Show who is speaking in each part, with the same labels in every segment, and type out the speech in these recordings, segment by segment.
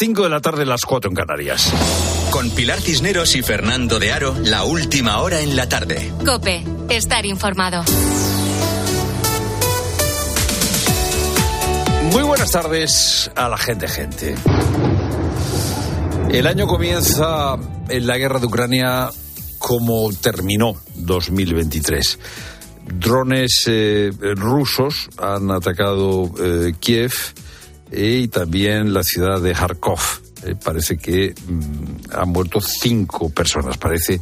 Speaker 1: 5 de la tarde, las 4 en Canarias.
Speaker 2: Con Pilar Cisneros y Fernando de Aro, la última hora en la tarde.
Speaker 3: Cope, estar informado.
Speaker 1: Muy buenas tardes a la gente, gente. El año comienza en la guerra de Ucrania como terminó 2023. Drones eh, rusos han atacado eh, Kiev y también la ciudad de Kharkov. Eh, parece que mm, han muerto cinco personas. Parece,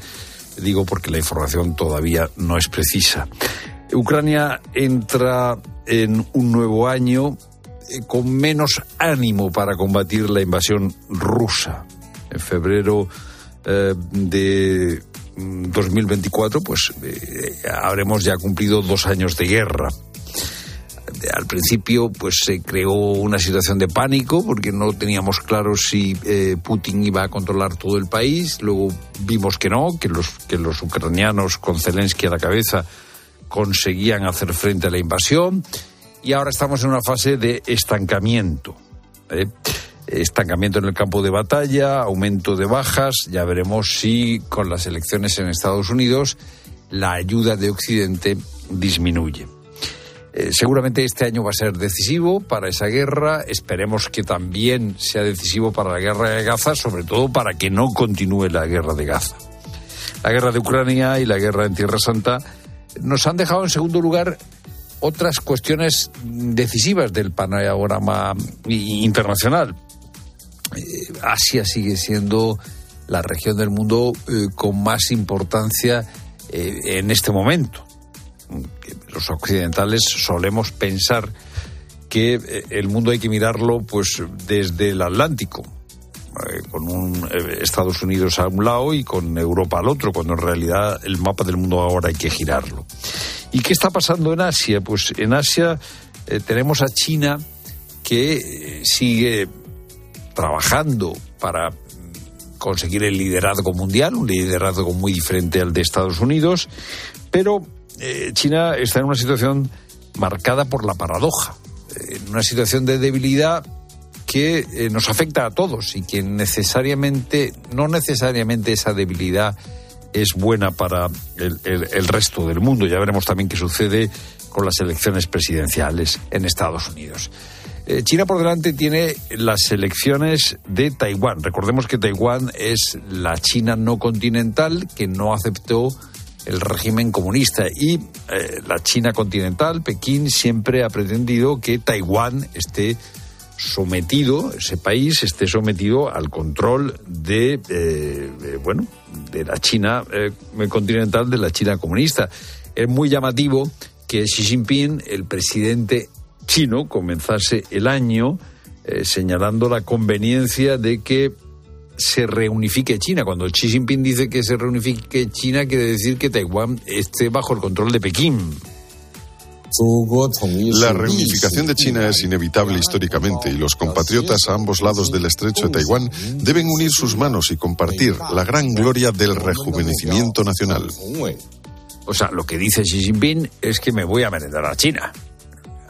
Speaker 1: digo porque la información todavía no es precisa. Ucrania entra en un nuevo año con menos ánimo para combatir la invasión rusa. En febrero de 2024, pues eh, habremos ya cumplido dos años de guerra. Al principio, pues se creó una situación de pánico porque no teníamos claro si eh, Putin iba a controlar todo el país. Luego vimos que no, que los, ucranianos con Zelensky a la cabeza conseguían hacer frente a la invasión. Y ahora estamos en una fase de estancamiento. ¿eh? estancamiento en el campo de batalla, aumento de bajas. Ya veremos si con las elecciones en Estados Unidos la ayuda de Occidente disminuye. Eh, seguramente este año va a ser decisivo para esa guerra. Esperemos que también sea decisivo para la guerra de Gaza, sobre todo para que no continúe la guerra de Gaza. La guerra de Ucrania y la guerra en Tierra Santa nos han dejado en segundo lugar otras cuestiones decisivas del panorama internacional. Eh, Asia sigue siendo la región del mundo eh, con más importancia en este momento. Los occidentales solemos pensar que el mundo hay que mirarlo pues desde el Atlántico, con un Estados Unidos a un lado y con Europa al otro, cuando en realidad el mapa del mundo ahora hay que girarlo. ¿Y qué está pasando en Asia? Pues en Asia tenemos a China que sigue trabajando para conseguir el liderazgo mundial, un liderazgo muy diferente al de Estados Unidos, pero eh, China está en una situación marcada por la paradoja, en una situación de debilidad que eh, nos afecta a todos y que necesariamente, no necesariamente esa debilidad es buena para el, resto del mundo. Ya veremos también qué sucede con las elecciones presidenciales en Estados Unidos. Eh, China por delante tiene las elecciones de Taiwán. Recordemos que Taiwán es la China no continental que no aceptó el régimen comunista y eh, la China continental, Pekín, siempre ha pretendido que Taiwán esté sometido, ese país esté sometido al control de, eh, bueno, de la China continental, de la China comunista. Es muy llamativo que Xi Jinping, el presidente chino comenzase el año eh, señalando la conveniencia de que se reunifique China. Cuando Xi Jinping dice que se reunifique China, quiere decir que Taiwán esté bajo el control de Pekín.
Speaker 4: La reunificación de China es inevitable históricamente y los compatriotas a ambos lados del estrecho de Taiwán deben unir sus manos y compartir la gran gloria del rejuvenecimiento nacional.
Speaker 1: O sea, lo que dice Xi Jinping es que me voy a merendar a China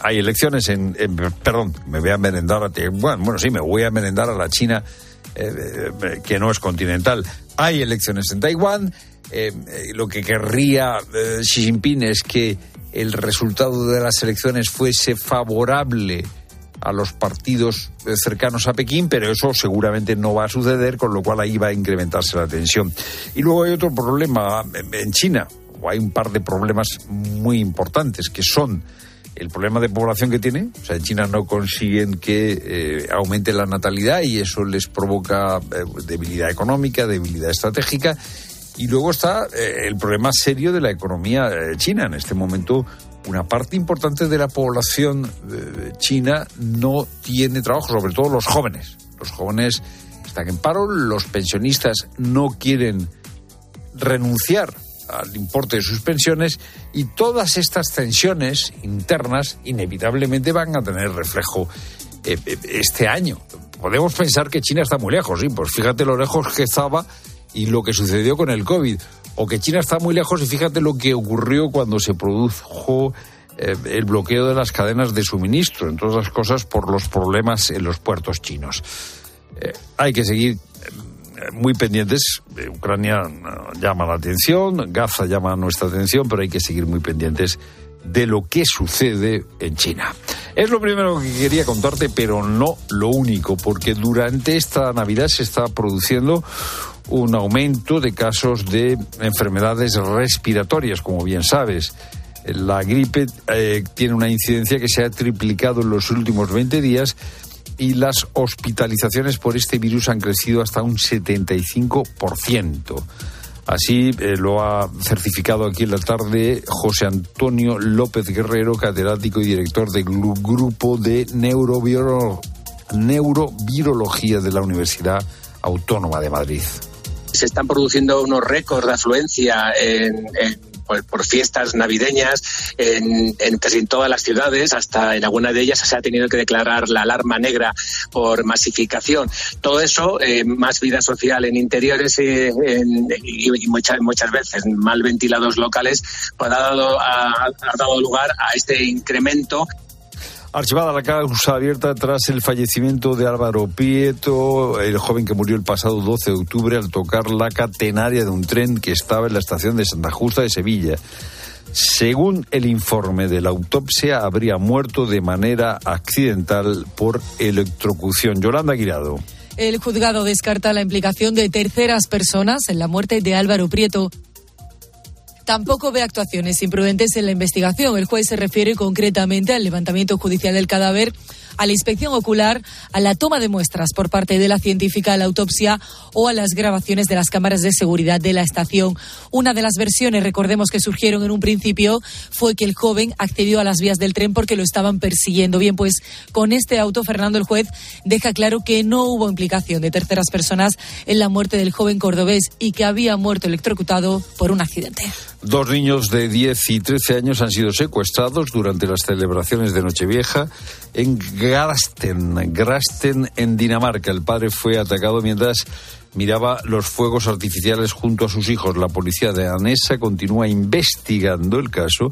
Speaker 1: hay elecciones en, perdón, me voy a merendar a bueno, bueno, sí, me voy a merendar a la China eh, eh, que no es continental. Hay elecciones en Taiwán. Eh, lo que querría Xi Jinping es que el resultado de las elecciones fuese favorable a los partidos cercanos a Pekín, pero eso seguramente no va a suceder, con lo cual ahí va a incrementarse la tensión. Y luego hay otro problema en China, o hay un par de problemas muy importantes, que son el problema de población que tiene. O sea, en China no consiguen que eh, aumente la natalidad y eso les provoca eh, debilidad económica, debilidad estratégica. Y luego está eh, el problema serio de la economía china. En este momento, una parte importante de la población china no tiene trabajo, sobre todo los jóvenes. Los jóvenes están en paro, los pensionistas no quieren renunciar al importe de sus pensiones y todas estas tensiones internas inevitablemente van a tener reflejo eh, eh, este año. Podemos pensar que China está muy lejos, sí, pues fíjate lo lejos que estaba y lo que sucedió con el COVID. O que China está muy lejos y fíjate lo que ocurrió cuando se produjo eh, el bloqueo de las cadenas de suministro, entre otras cosas por los problemas en los puertos chinos. hay que seguir muy pendientes. Ucrania llama la atención, Gaza llama nuestra atención, pero hay que seguir muy pendientes de lo que sucede en China. Es lo primero que quería contarte, pero no lo único, porque durante esta Navidad se está produciendo un aumento de casos de enfermedades respiratorias, como bien sabes. La gripe eh, tiene una incidencia que se ha triplicado en los últimos 20 días y las hospitalizaciones por este virus han crecido hasta un 75%. Así eh, lo ha certificado aquí en la tarde José Antonio López Guerrero, catedrático y director del Grupo de Neurovirología de la Universidad Autónoma de Madrid.
Speaker 5: Se están produciendo unos récords de afluencia en, en por, fiestas navideñas en, casi en todas las ciudades, hasta en alguna de ellas se ha tenido que declarar la alarma negra por masificación. Todo eso, eh, más vida social en interiores y, muchas, muchas veces mal ventilados locales, pues ha dado, ha dado lugar a este incremento
Speaker 1: Archivada la causa abierta tras el fallecimiento de Álvaro Prieto, el joven que murió el pasado 12 de octubre al tocar la catenaria de un tren que estaba en la estación de Santa Justa de Sevilla. Según el informe de la autopsia, habría muerto de manera accidental por electrocución. Yolanda Guirado.
Speaker 6: El juzgado descarta la implicación de terceras personas en la muerte de Álvaro Prieto. Tampoco ve actuaciones imprudentes en la investigación. El juez se refiere concretamente al levantamiento judicial del cadáver a la inspección ocular, a la toma de muestras por parte de la científica a la autopsia o a las grabaciones de las cámaras de seguridad de la estación. Una de las versiones, recordemos que surgieron en un principio, fue que el joven accedió a las vías del tren porque lo estaban persiguiendo. Bien, pues con este auto, Fernando el juez deja claro que no hubo implicación de terceras personas en la muerte del joven cordobés y que había muerto electrocutado por un accidente.
Speaker 1: Dos niños de 10 y 13 años han sido secuestrados durante las celebraciones de Nochevieja en Grasten, Grasten en Dinamarca. El padre fue atacado mientras miraba los fuegos artificiales junto a sus hijos. La policía de Anesa continúa investigando el caso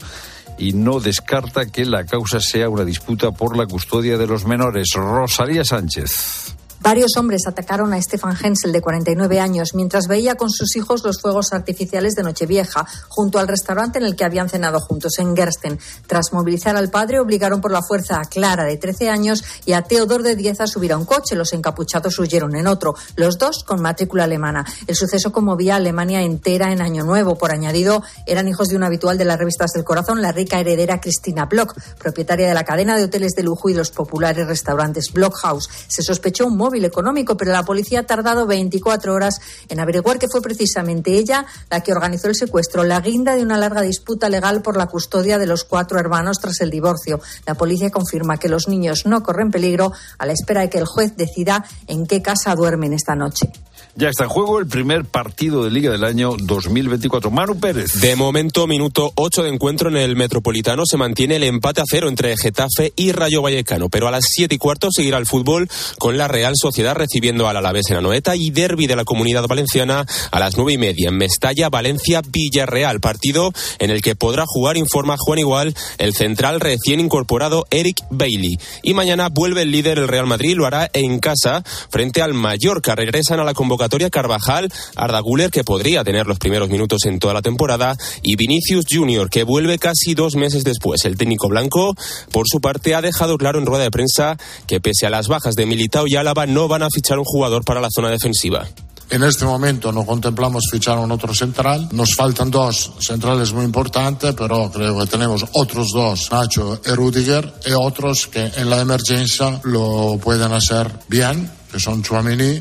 Speaker 1: y no descarta que la causa sea una disputa por la custodia de los menores. Rosalía Sánchez.
Speaker 7: Varios hombres atacaron a Stefan Hensel, de 49 años, mientras veía con sus hijos los fuegos artificiales de Nochevieja, junto al restaurante en el que habían cenado juntos, en Gersten. Tras movilizar al padre, obligaron por la fuerza a Clara, de 13 años, y a Teodor, de 10, a subir a un coche. Los encapuchados huyeron en otro, los dos con matrícula alemana. El suceso conmovía a Alemania entera en Año Nuevo. Por añadido, eran hijos de un habitual de las revistas del corazón, la rica heredera Cristina Block, propietaria de la cadena de hoteles de lujo y los populares restaurantes Blockhouse. Se sospechó un móvil económico, pero la policía ha tardado 24 horas en averiguar que fue precisamente ella la que organizó el secuestro, la guinda de una larga disputa legal por la custodia de los cuatro hermanos tras el divorcio. La policía confirma que los niños no corren peligro a la espera de que el juez decida en qué casa duermen esta noche.
Speaker 1: Ya está en juego el primer partido de Liga del año 2024. Manu Pérez.
Speaker 8: De momento, minuto 8 de encuentro en el Metropolitano. Se mantiene el empate a cero entre Getafe y Rayo Vallecano. Pero a las 7 y cuarto seguirá el fútbol con la Real Sociedad recibiendo al Alavés en Anoeta y Derby de la Comunidad Valenciana a las 9 y media en Mestalla, Valencia, Villarreal. Partido en el que podrá jugar, informa Juan Igual, el central recién incorporado Eric Bailey. Y mañana vuelve el líder, el Real Madrid, lo hará en casa frente al Mallorca. Regresan a la convocatoria Carvajal, Arda Guller, que podría tener los primeros minutos en toda la temporada, y Vinicius Junior, que vuelve casi dos meses después. El técnico blanco, por su parte, ha dejado claro en rueda de prensa que pese a las bajas de Militao y Álava, no van a fichar un jugador para la zona defensiva.
Speaker 9: En este momento no contemplamos fichar un otro central. Nos faltan dos centrales muy importantes, pero creo que tenemos otros dos, Nacho y Rudiger, y otros que en la emergencia lo pueden hacer bien que son Chuamini,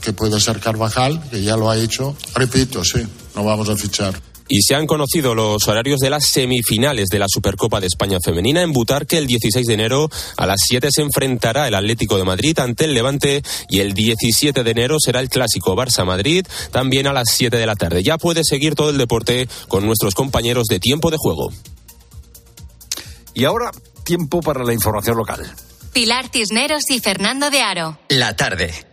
Speaker 9: que, puede ser Carvajal, que ya lo ha hecho. Repito, sí, no vamos a fichar.
Speaker 8: Y se han conocido los horarios de las semifinales de la Supercopa de España Femenina en Butarque el 16 de enero a las 7 se enfrentará el Atlético de Madrid ante el Levante y el 17 de enero será el clásico Barça-Madrid también a las 7 de la tarde. Ya puede seguir todo el deporte con nuestros compañeros de tiempo de juego.
Speaker 1: Y ahora, tiempo para la información local.
Speaker 3: Pilar Cisneros y Fernando de Aro.
Speaker 2: La tarde.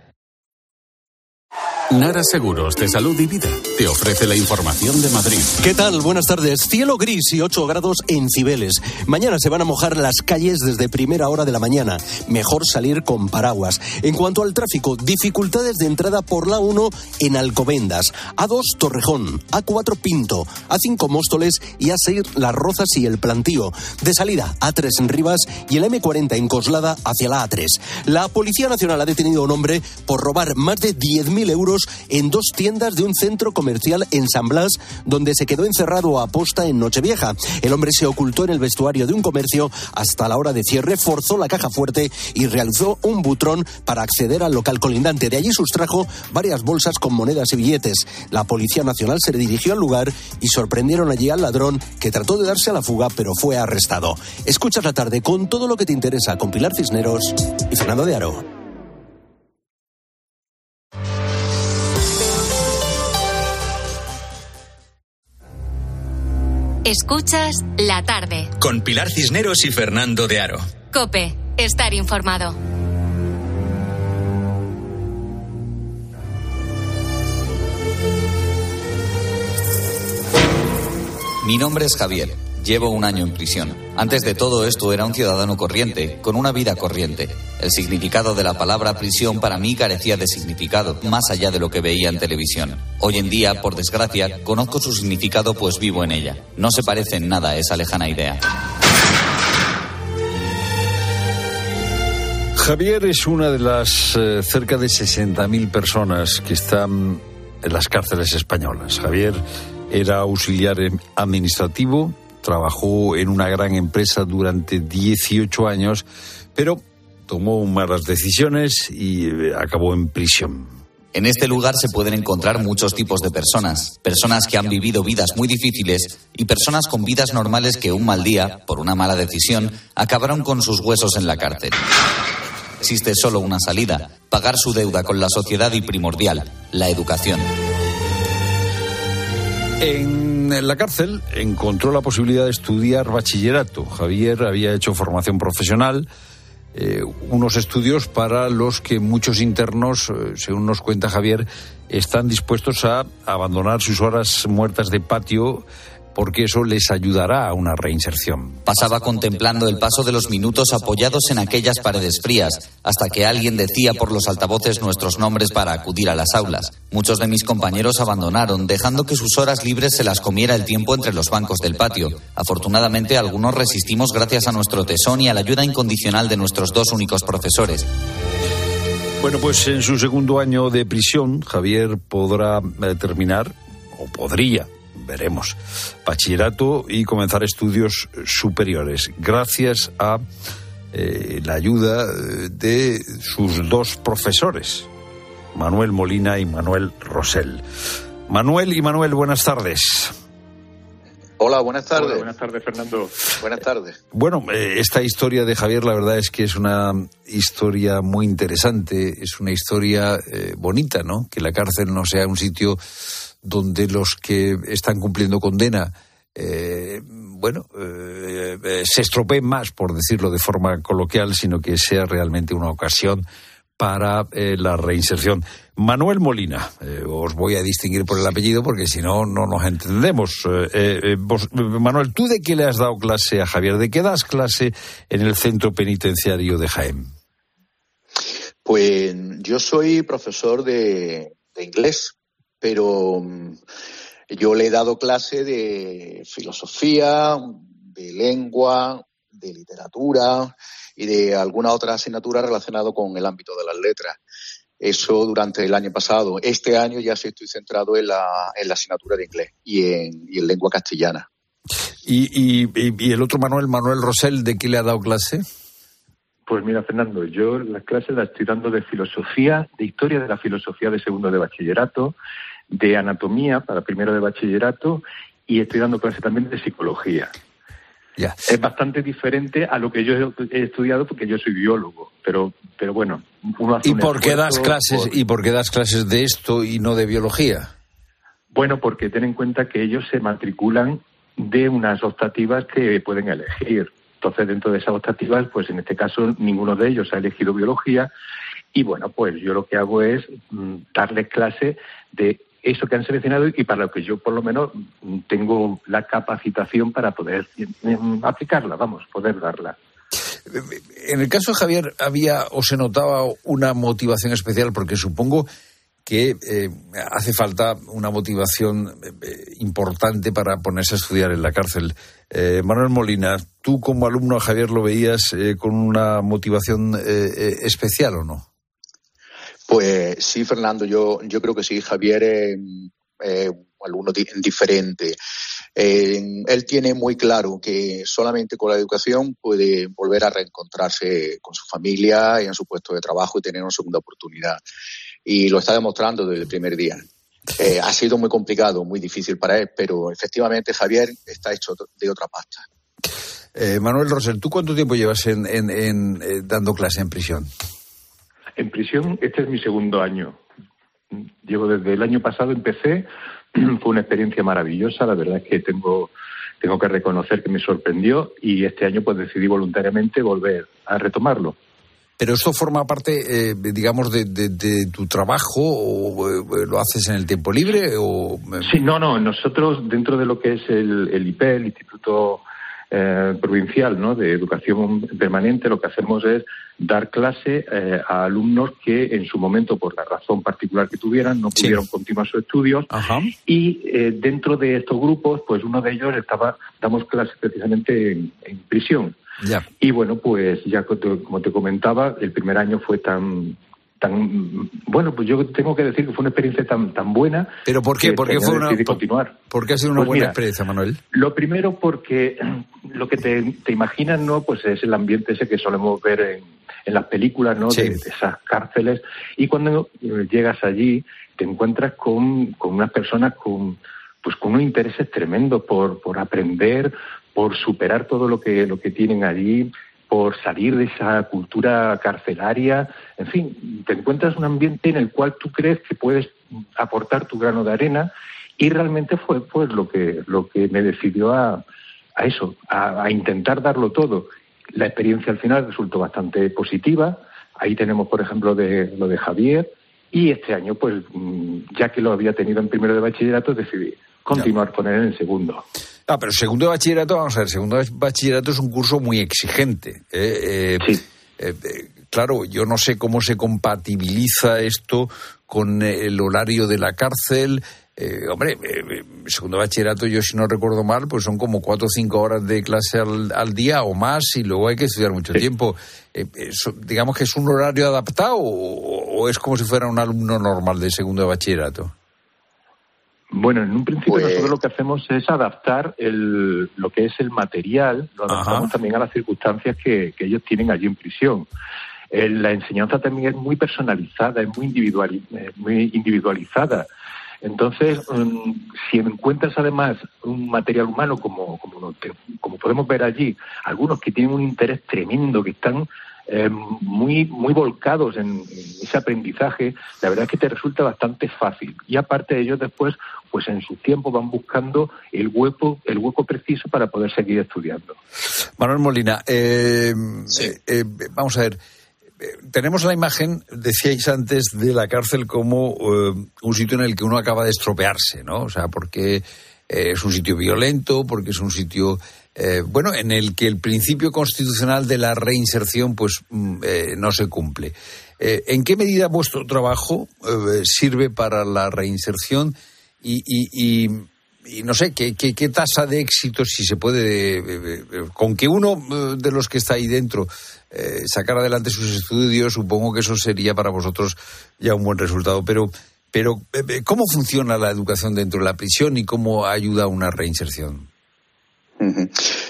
Speaker 10: Nara Seguros de Salud y Vida te ofrece la información de Madrid.
Speaker 11: ¿Qué tal? Buenas tardes. Cielo gris y 8 grados en Cibeles. Mañana se van a mojar las calles desde primera hora de la mañana. Mejor salir con paraguas. En cuanto al tráfico, dificultades de entrada por la 1 en Alcobendas, A2 Torrejón, A4 Pinto, A5 Móstoles y A6 Las Rozas y el Plantío. De salida, A3 en Rivas y el M40 en Coslada hacia la A3. La Policía Nacional ha detenido a un hombre por robar más de 10.000 euros en dos tiendas de un centro comercial en San Blas, donde se quedó encerrado a posta en Nochevieja. El hombre se ocultó en el vestuario de un comercio hasta la hora de cierre, forzó la caja fuerte y realizó un butrón para acceder al local colindante. De allí sustrajo varias bolsas con monedas y billetes. La Policía Nacional se dirigió al lugar y sorprendieron allí al ladrón que trató de darse a la fuga pero fue arrestado. Escuchas la tarde con todo lo que te interesa con Pilar Cisneros y Fernando de Aro.
Speaker 3: Escuchas la tarde.
Speaker 2: Con Pilar Cisneros y Fernando de Aro.
Speaker 3: Cope, estar informado.
Speaker 12: Mi nombre es Javier. Llevo un año en prisión. Antes de todo esto era un ciudadano corriente, con una vida corriente. El significado de la palabra prisión para mí carecía de significado, más allá de lo que veía en televisión. Hoy en día, por desgracia, conozco su significado pues vivo en ella. No se parece en nada a esa lejana idea.
Speaker 1: Javier es una de las eh, cerca de 60.000 personas que están en las cárceles españolas. Javier era auxiliar administrativo, trabajó en una gran empresa durante 18 años, pero tomó malas decisiones y eh, acabó en prisión.
Speaker 12: En este lugar se pueden encontrar muchos tipos de personas, personas que han vivido vidas muy difíciles y personas con vidas normales que un mal día, por una mala decisión, acabaron con sus huesos en la cárcel. Existe solo una salida, pagar su deuda con la sociedad y primordial, la educación.
Speaker 1: En la cárcel encontró la posibilidad de estudiar bachillerato. Javier había hecho formación profesional, eh, unos estudios para los que muchos internos, eh, según nos cuenta Javier, están dispuestos a abandonar sus horas muertas de patio porque eso les ayudará a una reinserción.
Speaker 12: Pasaba contemplando el paso de los minutos apoyados en aquellas paredes frías, hasta que alguien decía por los altavoces nuestros nombres para acudir a las aulas. Muchos de mis compañeros abandonaron, dejando que sus horas libres se las comiera el tiempo entre los bancos del patio. Afortunadamente, algunos resistimos gracias a nuestro tesón y a la ayuda incondicional de nuestros dos únicos profesores.
Speaker 1: Bueno, pues en su segundo año de prisión, Javier podrá eh, terminar, o podría veremos, bachillerato y comenzar estudios superiores, gracias a eh, la ayuda eh, de sus dos profesores, Manuel Molina y Manuel Rosell. Manuel y Manuel, buenas tardes.
Speaker 13: Hola, buenas tardes.
Speaker 14: buenas tardes, Fernando.
Speaker 13: Buenas tardes.
Speaker 1: Bueno, eh, esta historia de Javier, la verdad es que es una historia muy interesante, es una historia bonita, ¿no? Que la cárcel no sea un sitio donde los que están cumpliendo condena eh, bueno, eh, eh, se estropeen más, por decirlo de forma coloquial, sino que sea realmente una ocasión para la reinserción. Manuel Molina, os voy a distinguir por el apellido porque si no, no nos entendemos. Manuel, ¿tú de qué le has dado clase a Javier? ¿De qué das clase en el centro penitenciario de Jaén?
Speaker 13: Pues yo soy profesor de inglés pero mm, yo le he dado clase de filosofía, de lengua, de literatura y de alguna otra asignatura relacionada con el ámbito de las letras. Eso durante el año pasado. Este año ya sí estoy centrado en la, en la asignatura de inglés y en, y en lengua castellana.
Speaker 1: ¿Y, y, y el otro Manuel, Manuel Rosell, de qué le ha dado clase?
Speaker 14: Pues mira, Fernando, yo las clases las estoy dando de filosofía, de historia de la filosofía de segundo de bachillerato, de anatomía para primero de bachillerato y estoy dando clases también de psicología. Es bastante diferente a lo que yo he estudiado porque yo soy biólogo, pero, pero bueno, uno hace
Speaker 1: ¿Y por qué das clases y por qué das clases de esto y no de biología?
Speaker 14: Bueno, porque ten en cuenta que ellos se matriculan de unas optativas que pueden elegir. Entonces, dentro de esas optativas, pues en este caso ninguno de ellos ha elegido biología Y bueno, pues yo lo que hago es mm, darles clase de eso que han seleccionado y para lo que yo por lo menos tengo la capacitación para poder mm, aplicarla, vamos, poder darla.
Speaker 1: En el caso de Javier, ¿había o se notaba una motivación especial? Porque supongo que eh, hace falta una motivación eh, importante para ponerse a estudiar en la cárcel. Eh, Manuel Molina, ¿tú como alumno Javier lo veías con una motivación especial o no?
Speaker 13: Pues sí, Fernando, yo, yo creo que sí. Javier es un alumno diferente. él tiene muy claro que solamente con la educación puede volver a reencontrarse con su familia y en su puesto de trabajo y tener una segunda oportunidad y lo está demostrando desde el primer día. Eh, ha sido muy complicado, muy difícil para él, pero efectivamente Javier está hecho de otra pasta.
Speaker 1: Eh, Manuel Rosel, ¿tú cuánto tiempo llevas en, eh, dando clase en prisión?
Speaker 14: En prisión, este es mi segundo año. Llevo desde el año pasado, empecé, fue una experiencia maravillosa, la verdad es que tengo, tengo que reconocer que me sorprendió y este año pues decidí voluntariamente volver a retomarlo.
Speaker 1: Pero esto forma parte, eh, digamos, de, tu trabajo o eh, lo haces en el tiempo libre o.
Speaker 14: Sí, no, no. Nosotros dentro de lo que es el, el IP, el Instituto eh, Provincial, ¿no? De Educación Permanente, lo que hacemos es dar clase a alumnos que en su momento, por la razón particular que tuvieran, no pudieron continuar sus estudios. Y dentro de estos grupos, pues uno de ellos estaba, damos clases precisamente en prisión. Y bueno, pues ya como te comentaba, el primer año fue tan tan bueno, pues yo tengo que decir que fue una experiencia tan tan buena.
Speaker 1: Pero ¿por qué? ¿Por qué fue una
Speaker 14: continuar?
Speaker 1: ¿Por qué ha sido una pues buena experiencia, Manuel?
Speaker 14: Lo primero porque lo que te, te, imaginas, ¿no? Pues es el ambiente ese que solemos ver en, en las películas, ¿no? De, esas cárceles y cuando eh, llegas allí te encuentras con, con unas personas con pues con unos intereses tremendos por, por aprender, por superar todo lo que, lo que tienen allí, por salir de esa cultura carcelaria. En fin, te encuentras un ambiente en el cual tú crees que puedes aportar tu grano de arena y realmente fue pues lo que, lo que me decidió a, a eso, a, intentar darlo todo. La experiencia al final resultó bastante positiva. Ahí tenemos, por ejemplo, de, lo de Javier. Y este año, pues, mm, ya que lo había tenido en primero de bachillerato, decidí continuar con él en segundo.
Speaker 1: Ah, pero segundo de bachillerato, vamos a ver, segundo de bachillerato es un curso muy exigente. ¿eh? Eh, eh, claro, yo no sé cómo se compatibiliza esto con el horario de la cárcel. hombre, segundo de bachillerato, yo si no recuerdo mal, pues son como cuatro o cinco horas de clase al, día o más y luego hay que estudiar mucho tiempo. digamos que es un horario adaptado o es como si fuera un alumno normal de segundo de bachillerato.
Speaker 14: Bueno, en un principio pues nosotros lo que hacemos es adaptar el, lo que es el material, lo adaptamos también a las circunstancias que, ellos tienen allí en prisión. la enseñanza también es muy personalizada, es muy, individual, eh, muy individualizada. Entonces, mm, si encuentras además un material humano como, como, como podemos ver allí, algunos que tienen un interés tremendo, que están eh, muy, muy volcados en, ese aprendizaje, la verdad es que te resulta bastante fácil. Y aparte de ellos después, pues en su tiempo van buscando el hueco, el hueco preciso para poder seguir estudiando.
Speaker 1: Manuel Molina, eh, eh, vamos a ver. Tenemos la imagen, decíais antes, de la cárcel como un sitio en el que uno acaba de estropearse, ¿no? O sea, porque es un sitio violento, porque es un sitio eh, bueno, en el que el principio constitucional de la reinserción pues mm, eh, no se cumple. Eh, ¿En qué medida vuestro trabajo sirve para la reinserción y, no sé, ¿qué, ¿qué, tasa de éxito, si se puede, con que uno de los que está ahí dentro sacar adelante sus estudios, supongo que eso sería para vosotros ya un buen resultado, pero... Pero, ¿cómo funciona la educación dentro de la prisión y cómo ayuda a una reinserción?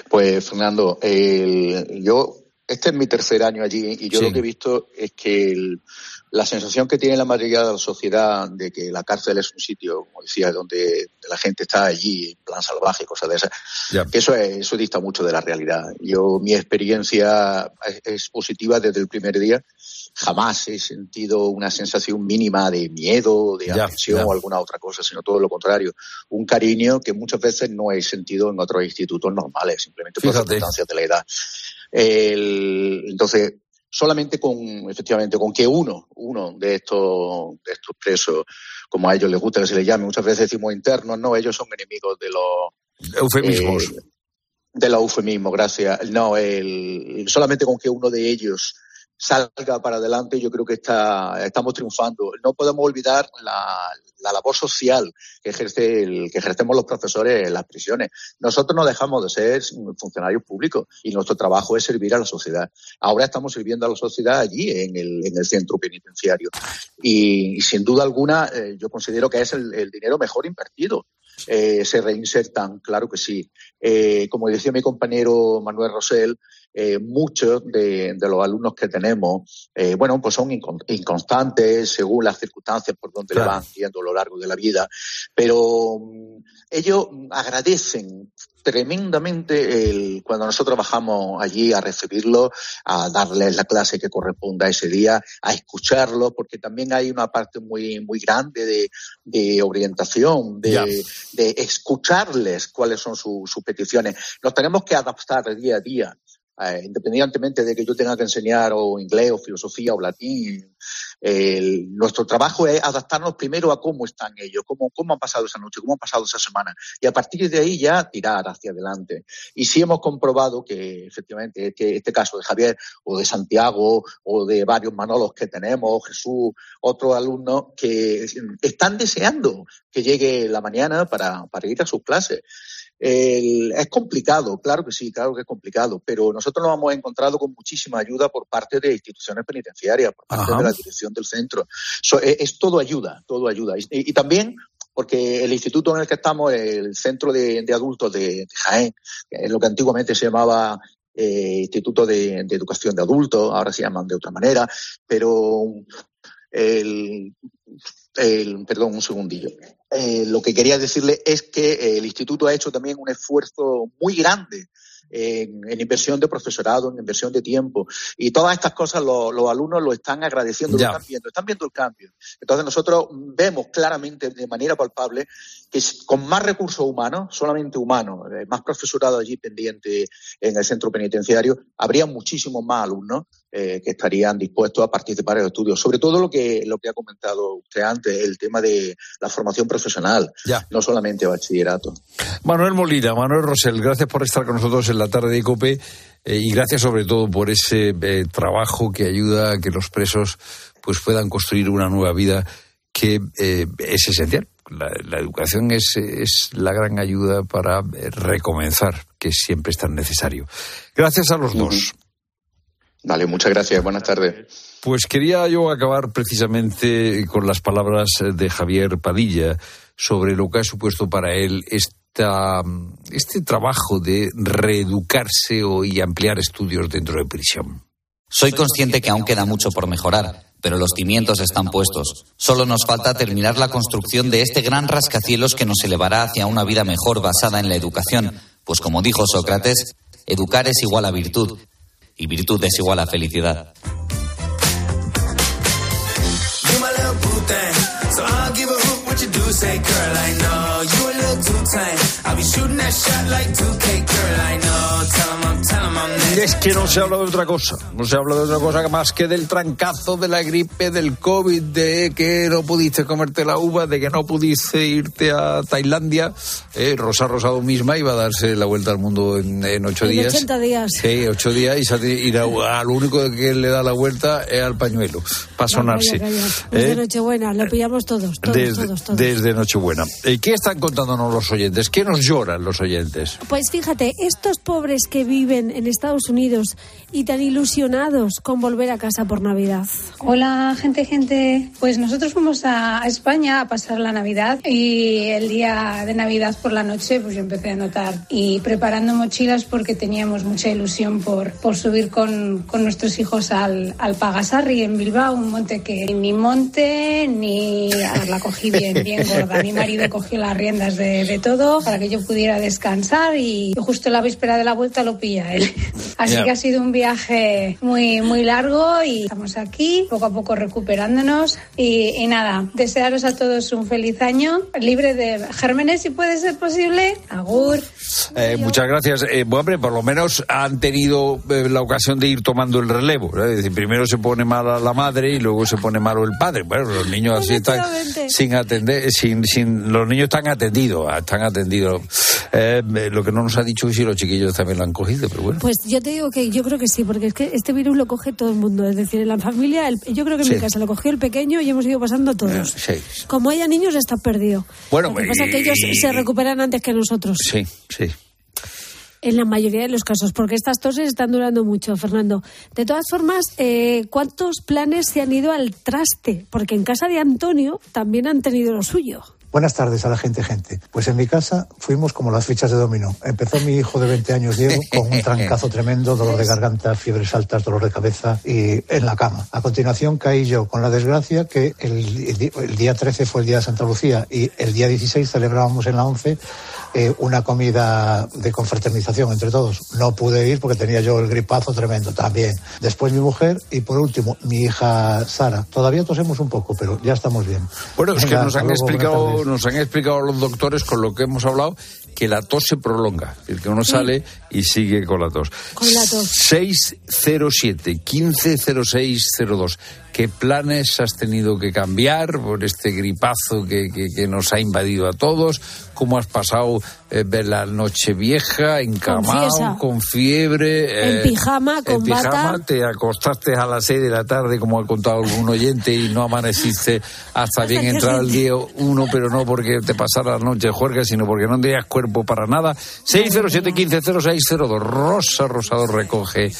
Speaker 13: Pues Fernando, yo este es mi tercer año allí y yo lo que he visto es que la sensación que tiene la mayoría de la sociedad de que la cárcel es un sitio, como decía, donde la gente está allí en plan salvaje, cosas de esas, que eso, eso dista mucho de la realidad. Yo mi experiencia es positiva desde el primer día jamás he sentido una sensación mínima de miedo, de atención o alguna otra cosa, sino todo lo contrario. Un cariño que muchas veces no he sentido en otros institutos normales, simplemente por las circunstancias de la edad. entonces, solamente con, efectivamente, con que uno, uno de estos, de estos presos, como a ellos les gusta que se les llame, muchas veces decimos internos, no, ellos son enemigos de los...
Speaker 1: Eufemismos.
Speaker 13: Eh, de los eufemismos, gracias. No, el, solamente con que uno de ellos salga para adelante, yo creo que está, estamos triunfando. No podemos olvidar la, la labor social que, ejerce el, que ejercemos los profesores en las prisiones. Nosotros no dejamos de ser funcionarios públicos y nuestro trabajo es servir a la sociedad. Ahora estamos sirviendo a la sociedad allí, en el, en el centro penitenciario. Y, sin duda alguna, eh, yo considero que es el, dinero mejor invertido. Eh, se reinsertan, claro que sí. Eh, como decía mi compañero Manuel Rosell, eh, muchos de, los alumnos que tenemos, eh, bueno, pues son inconstantes según las circunstancias por donde le van yendo a lo largo de la vida, pero mm, ellos agradecen tremendamente el, cuando nosotros bajamos allí a recibirlo, a darles la clase que corresponda ese día, a escucharlo, porque también hay una parte muy, muy grande de, orientación, de, escucharles cuáles son sus peticiones. Nos tenemos que adaptar día a día eh, independientemente de que yo tenga que enseñar o inglés o filosofía o latín, nuestro trabajo es adaptarnos primero a cómo están ellos, cómo, cómo han pasado esa noche, cómo han pasado esa semana, y a partir de ahí ya tirar hacia adelante. Y si hemos comprobado que efectivamente este, este caso de Javier o de Santiago o de varios Manolos que tenemos, Jesús, otros alumnos que están deseando que llegue la mañana para ir a sus clases es complicado, claro que sí, claro que es complicado, pero nosotros nos hemos encontrado con muchísima ayuda por parte de instituciones penitenciarias, por parte de la dirección del centro. E, es, todo ayuda, todo ayuda. Y, también porque el instituto en el que estamos, el centro de, adultos de, Jaén, que es lo que antiguamente se llamaba eh, Instituto de, Educación de Adultos, ahora se llaman de otra manera, pero el, perdón, un segundillo. Eh, lo que quería decirle es que eh, el instituto ha hecho también un esfuerzo muy grande en, inversión de profesorado, en inversión de tiempo. Y todas estas cosas los alumnos lo están agradeciendo, lo están viendo, están viendo el cambio. Entonces nosotros vemos claramente de manera palpable que con más recursos humanos, solamente humanos, eh, más profesorado allí pendiente en el centro penitenciario, habría muchísimos más alumnos eh, que estarían dispuestos a participar en los estudios. Sobre todo lo que, lo que ha comentado usted antes, el tema de la formación profesional, no solamente bachillerato.
Speaker 1: Manuel Molina, Manuel Rosell, gracias por estar con nosotros en la tarde de COPE eh, y gracias sobre todo por ese trabajo que ayuda a que los presos pues puedan construir una nueva vida que es esencial la, educación es, es, la gran ayuda para eh, recomenzar, que siempre es tan necesario. Gracias a los dos.
Speaker 13: Vale, muchas gracias. Buenas tardes.
Speaker 1: Pues quería yo acabar precisamente con las palabras de Javier Padilla sobre lo que ha supuesto para él esta, este trabajo de reeducarse y ampliar estudios dentro de prisión.
Speaker 12: Soy consciente que aún queda mucho por mejorar pero los cimientos están puestos. Solo nos falta terminar la construcción de este gran rascacielos que nos elevará hacia una vida mejor basada en la educación, pues como dijo Sócrates, educar es igual a virtud y virtud es igual a felicidad.
Speaker 1: Y es que no se habla de otra cosa, no se habla de otra cosa más que del trancazo, de la gripe, del COVID, de que no pudiste comerte la uva, de que no pudiste irte a Tailandia. Eh, Rosa Rosado misma iba a darse la vuelta al mundo en, ocho
Speaker 15: en
Speaker 1: días.
Speaker 15: 80 días.
Speaker 1: Sí, ocho días y al único que le da la vuelta es al pañuelo, para sonarse.
Speaker 15: Desde ¿Eh? Nochebuena, lo pillamos todos, todos,
Speaker 1: desde,
Speaker 15: todos, todos.
Speaker 1: Desde Nochebuena. Eh, ¿Qué están los oyentes? ¿Qué nos lloran los oyentes?
Speaker 15: Pues fíjate, estos pobres que viven en Estados Unidos y tan ilusionados con volver a casa por Navidad.
Speaker 16: Hola, gente, gente. Pues nosotros fuimos a España a pasar la Navidad y el día de Navidad por la noche, pues yo empecé a notar y preparando mochilas porque teníamos mucha ilusión por, por subir con, con nuestros hijos al, al Pagasarri en Bilbao, un monte que ni monte ni la cogí bien, bien gorda. Mi marido cogió las riendas de, de todo para que yo pudiera descansar y justo la víspera de la vuelta lo para él. Así
Speaker 1: Ya.
Speaker 16: que ha sido un viaje muy, muy largo y estamos aquí, poco a poco recuperándonos. Y, y nada, desearos a todos un feliz año, libre de gérmenes si puede ser posible. Agur.
Speaker 1: Eh, muchas gracias. Eh, bueno, hombre, por lo menos han tenido eh, la ocasión de ir tomando el relevo. Es decir, primero se pone mal la madre y luego se pone malo el padre. Bueno, los niños así están sin atender, sin, sin, los niños están atendidos, están atendidos. Eh, lo que no nos ha dicho es si los chiquillos también lo han cogido, pero bueno.
Speaker 15: Pues yo te digo que yo creo que sí, porque es que este virus lo coge todo el mundo. Es decir, en la familia, el- yo creo que en
Speaker 1: Sí.
Speaker 15: mi casa lo cogió el pequeño y hemos ido pasando todos.
Speaker 1: Sí,
Speaker 15: Como haya niños, está perdido.
Speaker 1: Bueno,
Speaker 15: lo que pasa es que ellos se recuperan antes que nosotros.
Speaker 1: sí, sí.
Speaker 15: En la mayoría de los casos, porque estas toses están durando mucho, Fernando. De todas formas, eh, ¿cuántos planes se han ido al traste? Porque en casa de Antonio también han tenido lo suyo.
Speaker 17: Buenas tardes a la gente, gente. Pues en mi casa fuimos como las fichas de dominó. Empezó mi hijo de 20 años, Diego, con un trancazo tremendo, dolor de garganta, fiebres altas, dolor de cabeza y en la cama. A continuación caí yo con la desgracia que el, el día 13 fue el día de Santa Lucía y el día 16 celebrábamos en la 11 eh, una comida de confraternización entre todos. No pude ir porque tenía yo el gripazo tremendo también. Después mi mujer y por último mi hija Sara. Todavía tosemos un poco, pero ya estamos bien.
Speaker 1: Bueno, es que nos han explicado, nos han explicado los doctores con lo que hemos hablado que la tos se prolonga, es decir, que uno sale y sigue con la tos.
Speaker 15: Con la tos.
Speaker 1: 607 150602. ¿Qué planes has tenido que cambiar por este gripazo que, que- que nos ha invadido a todos? ¿Cómo has pasado eh, la noche vieja, encamado,
Speaker 15: fiesa.
Speaker 1: con fiebre?
Speaker 15: En pijama, con
Speaker 1: en pijama,
Speaker 15: bata.
Speaker 1: te acostaste a las 6 de la tarde, como ha contado algún oyente, y no amaneciste hasta bien entrado el día uno, pero no porque te pasara la noche juerga, sino porque no tenías cuerpo para nada. 607-150602. Rosa Rosado recoge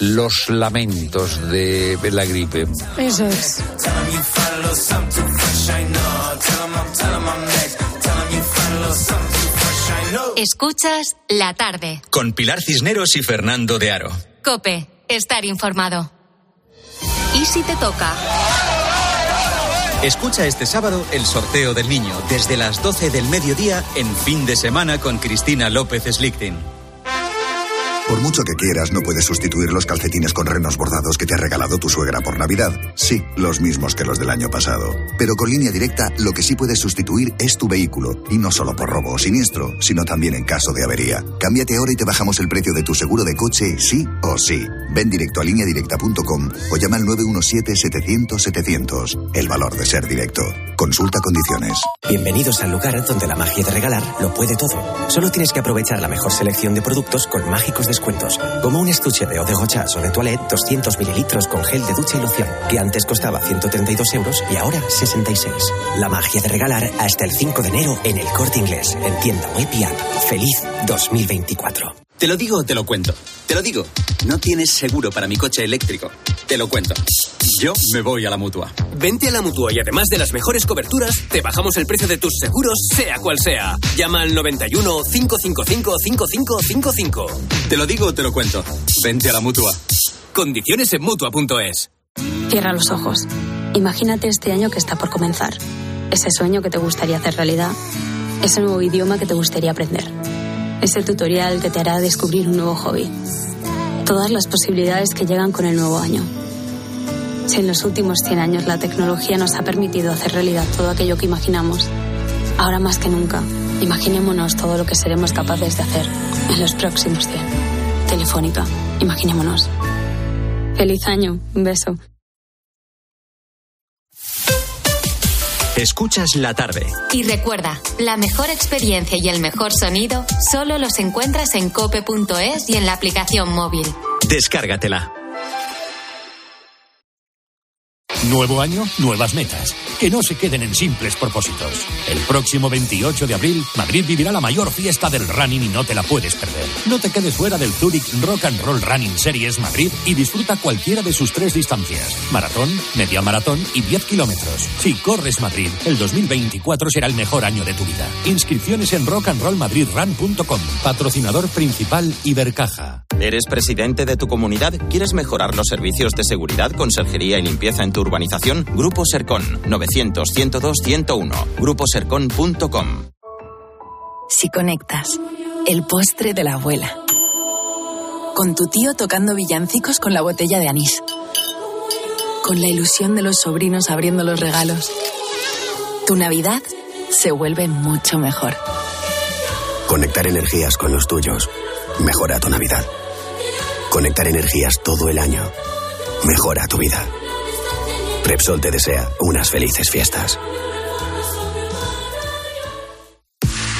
Speaker 1: los lamentos de la gripe.
Speaker 15: Eso es.
Speaker 3: Escuchas la tarde.
Speaker 2: Con Pilar Cisneros y Fernando de Aro.
Speaker 3: Cope, estar informado. ¿Y si te toca?
Speaker 2: Escucha este sábado el sorteo del niño desde las 12 del mediodía en fin de semana con Cristina López Slichting.
Speaker 18: Por mucho que quieras, no puedes sustituir los calcetines con renos bordados que te ha regalado tu suegra por Navidad. Sí, los mismos que los del año pasado. Pero con línea directa, lo que sí puedes sustituir es tu vehículo. Y no solo por robo o siniestro, sino también en caso de avería. Cámbiate ahora y te bajamos el precio de tu seguro de coche, sí o sí. Ven directo a lineadirecta.com o llama al 917-700-700. El valor de ser directo. Consulta condiciones.
Speaker 19: Bienvenidos al lugar donde la magia de regalar lo puede todo. Solo tienes que aprovechar la mejor selección de productos con mágicos descuentos, como un estuche de eau de Gochas o de toilette 200 mililitros con gel de ducha y loción, que antes costaba 132 euros y ahora 66. La magia de regalar hasta el 5 de enero en el Corte Inglés, en tienda web y app. Feliz 2024.
Speaker 20: Te lo digo o te lo cuento. Te lo digo. No tienes seguro para mi coche eléctrico. Te lo cuento. Yo me voy a la mutua.
Speaker 21: Vente a la mutua y además de las mejores coberturas, te bajamos el precio de tus seguros, sea cual sea. Llama al 91 555 5555.
Speaker 20: Te lo digo o te lo cuento. Vente a la mutua.
Speaker 21: Condiciones en mutua.es.
Speaker 22: Cierra los ojos. Imagínate este año que está por comenzar. Ese sueño que te gustaría hacer realidad. Ese nuevo idioma que te gustaría aprender. Ese tutorial que te hará descubrir un nuevo hobby. Todas las posibilidades que llegan con el nuevo año. Si en los últimos 100 años la tecnología nos ha permitido hacer realidad todo aquello que imaginamos, ahora más que nunca, imaginémonos todo lo que seremos capaces de hacer en los próximos 100. Telefónica, imaginémonos. Feliz año, un beso.
Speaker 2: Escuchas la tarde.
Speaker 3: Y recuerda, la mejor experiencia y el mejor sonido solo los encuentras en cope.es y en la aplicación móvil.
Speaker 2: Descárgatela.
Speaker 23: Nuevo año, nuevas metas. Que no se queden en simples propósitos. El próximo 28 de abril, Madrid vivirá la mayor fiesta del running y no te la puedes perder. No te quedes fuera del Zurich Rock and Roll Running Series Madrid y disfruta cualquiera de sus tres distancias: maratón, media maratón y 10 kilómetros. Si corres Madrid, el 2024 será el mejor año de tu vida. Inscripciones en rockandrollmadridrun.com. Patrocinador principal Ibercaja.
Speaker 24: ¿Eres presidente de tu comunidad? ¿Quieres mejorar los servicios de seguridad, conserjería y limpieza en tu urbanización? Grupo Sercon 900 102 101. Gruposercon.com.
Speaker 25: Si conectas, el postre de la abuela.
Speaker 26: con tu tío tocando villancicos con la botella de anís, con la ilusión de los sobrinos abriendo los regalos. Tu Navidad se vuelve mucho mejor.
Speaker 19: Conectar energías con los tuyos mejora tu Navidad. Conectar energías todo el año mejora tu vida. Repsol te desea unas felices fiestas.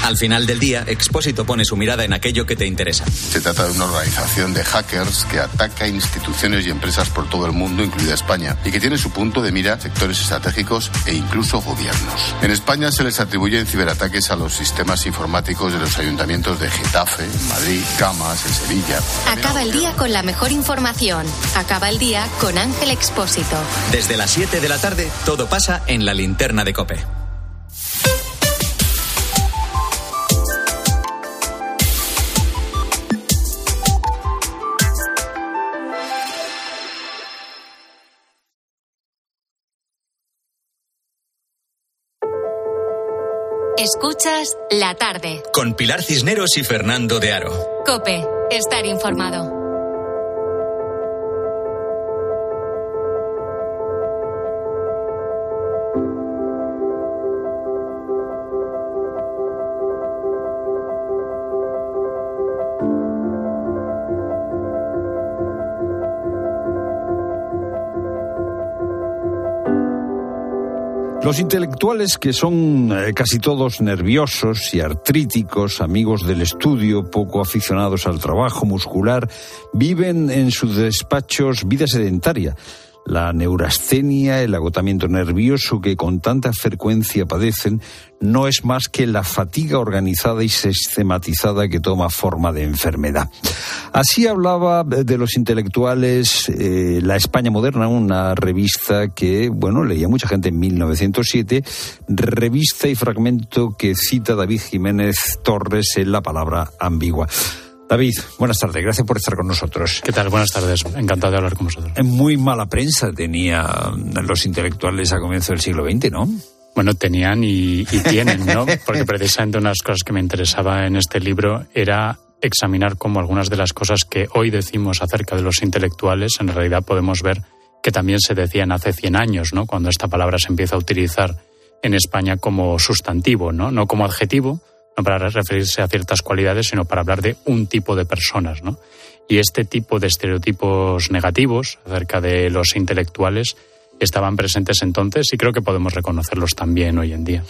Speaker 2: Al final del día, Expósito pone su mirada en aquello que te interesa.
Speaker 27: Se trata de una organización de hackers que ataca instituciones y empresas por todo el mundo, incluida España, y que tiene su punto de mira sectores estratégicos e incluso gobiernos. En España se les atribuyen ciberataques a los sistemas informáticos de los ayuntamientos de Getafe, Madrid, Camas, en Sevilla.
Speaker 3: Acaba el día con la mejor información. Acaba el día con Ángel Expósito.
Speaker 2: Desde las 7 de la tarde, todo pasa en la linterna de Cope.
Speaker 3: Escuchas la tarde.
Speaker 2: Con Pilar Cisneros y Fernando de Aro.
Speaker 3: Cope, estar informado.
Speaker 1: Los intelectuales, que son eh, casi todos nerviosos y artríticos, amigos del estudio, poco aficionados al trabajo muscular, viven en sus despachos vida sedentaria la neurastenia, el agotamiento nervioso que con tanta frecuencia padecen, no es más que la fatiga organizada y sistematizada que toma forma de enfermedad. Así hablaba de los intelectuales eh, La España Moderna, una revista que, bueno, leía mucha gente en 1907, revista y fragmento que cita David Jiménez Torres en la palabra ambigua. David, buenas tardes, gracias por estar con nosotros.
Speaker 28: ¿Qué tal? Buenas tardes, encantado de hablar con vosotros.
Speaker 1: Muy mala prensa tenían los intelectuales a comienzos del siglo XX, ¿no?
Speaker 28: Bueno, tenían y, tienen, ¿no? Porque precisamente una de las cosas que me interesaba en este libro era examinar cómo algunas de las cosas que hoy decimos acerca de los intelectuales, en realidad podemos ver que también se decían hace 100 años, ¿no? Cuando esta palabra se empieza a utilizar en España como sustantivo, ¿no? No como adjetivo, no para referirse a ciertas cualidades, sino para hablar de un tipo de personas. ¿no? Y este tipo de estereotipos negativos acerca de los intelectuales estaban presentes entonces y creo que podemos reconocerlos también hoy en día.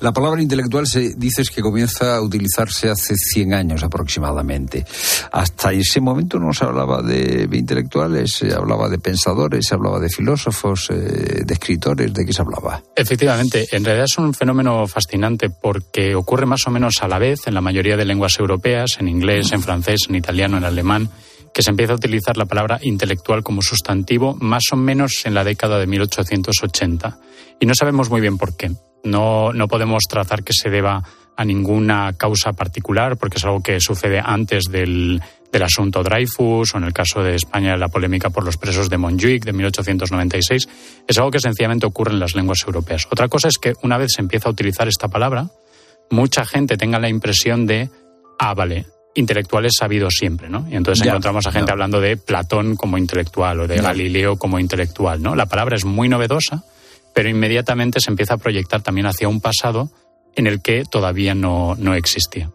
Speaker 1: La palabra intelectual se dice que comienza a utilizarse hace 100 años aproximadamente. Hasta ese momento no se hablaba de, intelectuales, se hablaba de pensadores, se hablaba de filósofos, eh, de escritores, ¿de qué se hablaba?
Speaker 28: Efectivamente, en realidad es un fenómeno fascinante porque ocurre más o menos a la vez en la mayoría de lenguas europeas, en inglés, en francés, en italiano, en alemán que se empieza a utilizar la palabra intelectual como sustantivo más o menos en la década de 1880. Y no sabemos muy bien por qué. No, no podemos trazar que se deba a ninguna causa particular, porque es algo que sucede antes del, del asunto Dreyfus o en el caso de España la polémica por los presos de Montjuic de 1896. Es algo que sencillamente ocurre en las lenguas europeas. Otra cosa es que una vez se empieza a utilizar esta palabra, mucha gente tenga la impresión de, ah, vale, intelectuales sabidos siempre, ¿no? Y entonces encontramos a gente hablando de Platón como intelectual o de Galileo como intelectual, ¿no? La palabra es muy novedosa, pero inmediatamente se empieza a proyectar también hacia un pasado en el que todavía no, no existía.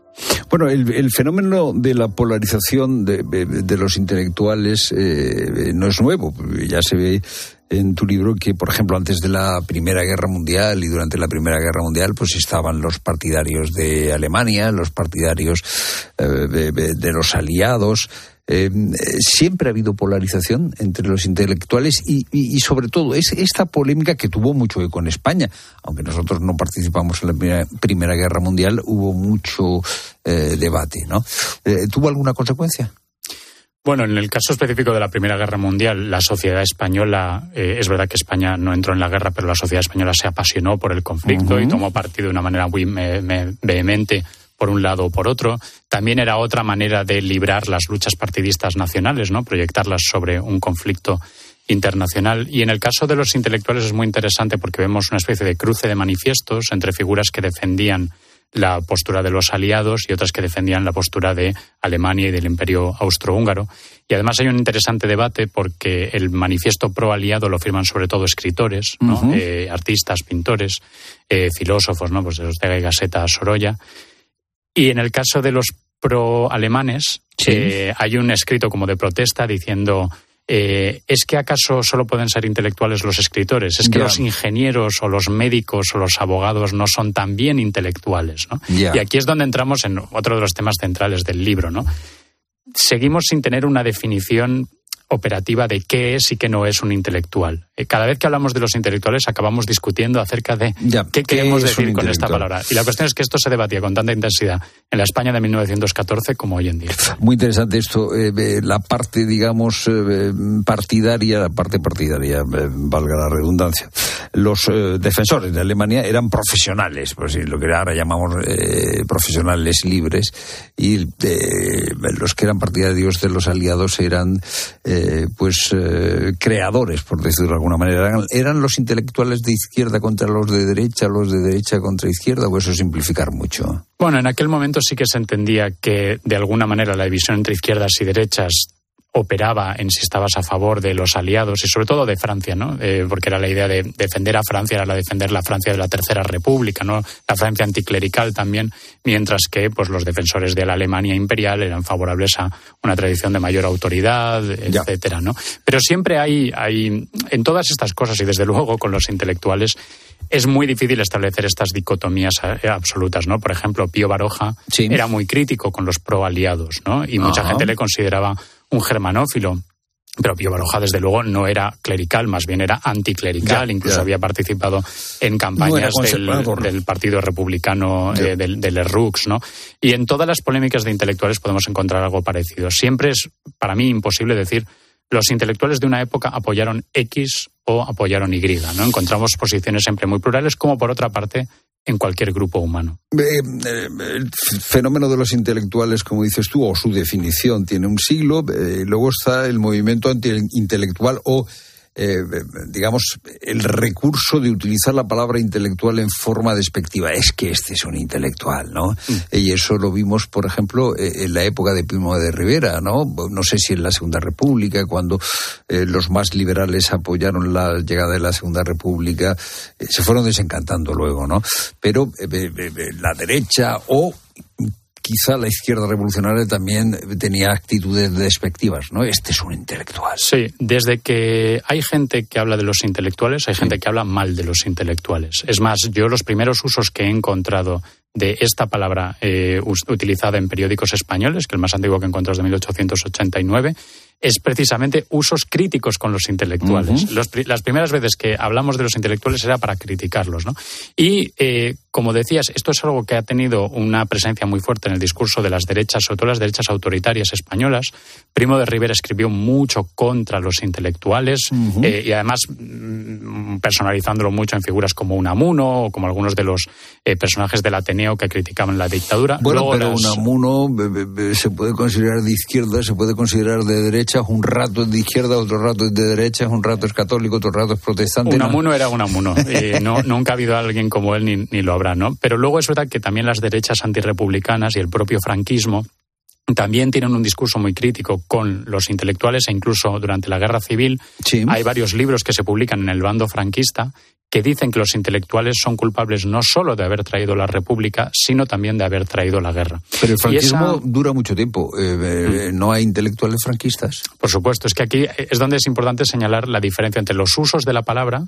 Speaker 1: Bueno, el, fenómeno de la polarización de, los intelectuales eh, no es nuevo. Ya se ve en tu libro que, por ejemplo, antes de la Primera Guerra Mundial y durante la Primera Guerra Mundial, pues estaban los partidarios de Alemania, los partidarios eh, de, los aliados. Eh, siempre ha habido polarización entre los intelectuales y, sobre todo es esta polémica que tuvo mucho eco en España, aunque nosotros no participamos en la Primera, Guerra Mundial, hubo mucho eh, debate, ¿no? ¿Tuvo alguna consecuencia?
Speaker 28: Bueno, en el caso específico de la Primera Guerra Mundial, la sociedad española, eh, es verdad que España no entró en la guerra, pero la sociedad española se apasionó por el conflicto y tomó partido de una manera muy vehemente por un lado o por otro. También era otra manera de librar las luchas partidistas nacionales, ¿no? Proyectarlas sobre un conflicto internacional. Y en el caso de los intelectuales es muy interesante porque vemos una especie de cruce de manifiestos entre figuras que defendían la postura de los aliados y otras que defendían la postura de Alemania y del Imperio austrohúngaro. Y además hay un interesante debate porque el manifiesto pro aliado lo firman sobre todo escritores, eh, artistas, pintores, eh, filósofos, ¿no? pues de los de Gaseta Sorolla. Y en el caso de los pro alemanes, eh, hay un escrito como de protesta diciendo eh, ¿es que acaso solo pueden ser intelectuales los escritores? ¿Es que los ingenieros o los médicos o los abogados no son también intelectuales? ¿no? Y aquí es donde entramos en otro de los temas centrales del libro. ¿no? Seguimos sin tener una definición operativa de qué es y qué no es un intelectual. Eh, cada vez que hablamos de los intelectuales acabamos discutiendo acerca de qué, queremos decir con esta palabra. Y la cuestión es que esto se debatía con tanta intensidad en la España de 1914 como hoy en día.
Speaker 1: Muy interesante esto, eh, la parte, digamos, eh, partidaria, la parte partidaria, valga la redundancia. Los defensores de Alemania eran profesionales, pues lo que ahora llamamos profesionales libres, y los que eran partidarios de los aliados eran eh, pues eh, creadores, por decirlo de alguna manera. ¿Eran, los intelectuales de izquierda contra los de derecha, los de derecha contra izquierda, o eso es simplificar mucho?
Speaker 28: Bueno, en aquel momento sí que se entendía que de alguna manera la división entre izquierdas y derechas operaba en si estabas a favor de los aliados y sobre todo de Francia, ¿no? Eh, porque era la idea de defender a Francia, era la defender la Francia de la Tercera República, ¿no? La Francia anticlerical también, mientras que pues los defensores de la Alemania imperial eran favorables a una tradición de mayor autoridad, etcétera, ¿no? Pero siempre hay, hay en todas estas cosas y desde luego con los intelectuales es muy difícil establecer estas dicotomías eh, absolutas, ¿no? Por ejemplo, Pío Baroja era muy crítico con los pro aliados, ¿no? Y mucha gente le consideraba un germanófilo. Pero Pío Baroja, desde luego, no era clerical, más bien era anticlerical. Incluso había participado en campañas del, Partido Republicano, eh, del, del ¿no? Y en todas las polémicas de intelectuales podemos encontrar algo parecido. Siempre es, para mí, imposible decir los intelectuales de una época apoyaron X o apoyaron Y. ¿no? Encontramos posiciones siempre muy plurales, como por otra parte en cualquier grupo humano.
Speaker 1: Eh, el fenómeno de los intelectuales, como dices tú, o su definición, tiene un siglo. Eh, luego está el movimiento antiintelectual o eh, digamos, el recurso de utilizar la palabra intelectual en forma despectiva. Es que este es un intelectual, ¿no? Mm. Y eso lo vimos, por ejemplo, eh, en la época de Primo de Rivera, ¿no? No sé si en la Segunda República, cuando eh, los más liberales apoyaron la llegada de la Segunda República, se fueron desencantando luego, ¿no? Pero la derecha o quizá la izquierda revolucionaria también tenía actitudes despectivas, ¿no? Este es un intelectual.
Speaker 28: Sí, desde que hay gente que habla de los intelectuales, hay gente que habla mal de los intelectuales. Es más, yo los primeros usos que he encontrado de esta palabra eh, utilizada en periódicos españoles, que el más antiguo que encuentro es de 1889, es precisamente usos críticos con los intelectuales. las primeras veces que hablamos de los intelectuales era para criticarlos. ¿no? Y, eh, como decías, esto es algo que ha tenido una presencia muy fuerte en el discurso de las derechas, sobre todo las derechas autoritarias españolas. Primo de Rivera escribió mucho contra los intelectuales eh, y además mm, personalizándolo mucho en figuras como Unamuno o como algunos de los eh, personajes del Ateneo que criticaban la dictadura.
Speaker 1: Bueno, pero Unamuno se puede considerar de izquierda, se puede considerar de derecha un rato es de izquierda, otro rato es de derecha, un rato es católico, otro rato es protestante.
Speaker 28: Unamuno era Unamuno. Eh, no, nunca ha habido alguien como él ni, ni lo habrá, ¿no? Pero luego es verdad que también las derechas antirrepublicanas y el propio franquismo también tienen un discurso muy crítico con los intelectuales e incluso durante la guerra civil hay varios libros que se publican en el bando franquista que dicen que los intelectuales son culpables no solo de haber traído la República, sino también de haber traído la guerra.
Speaker 1: Pero el franquismo dura mucho tiempo. Eh, eh, mm. ¿No hay intelectuales franquistas?
Speaker 28: Por supuesto. Es que aquí es donde es importante señalar la diferencia entre los usos de la palabra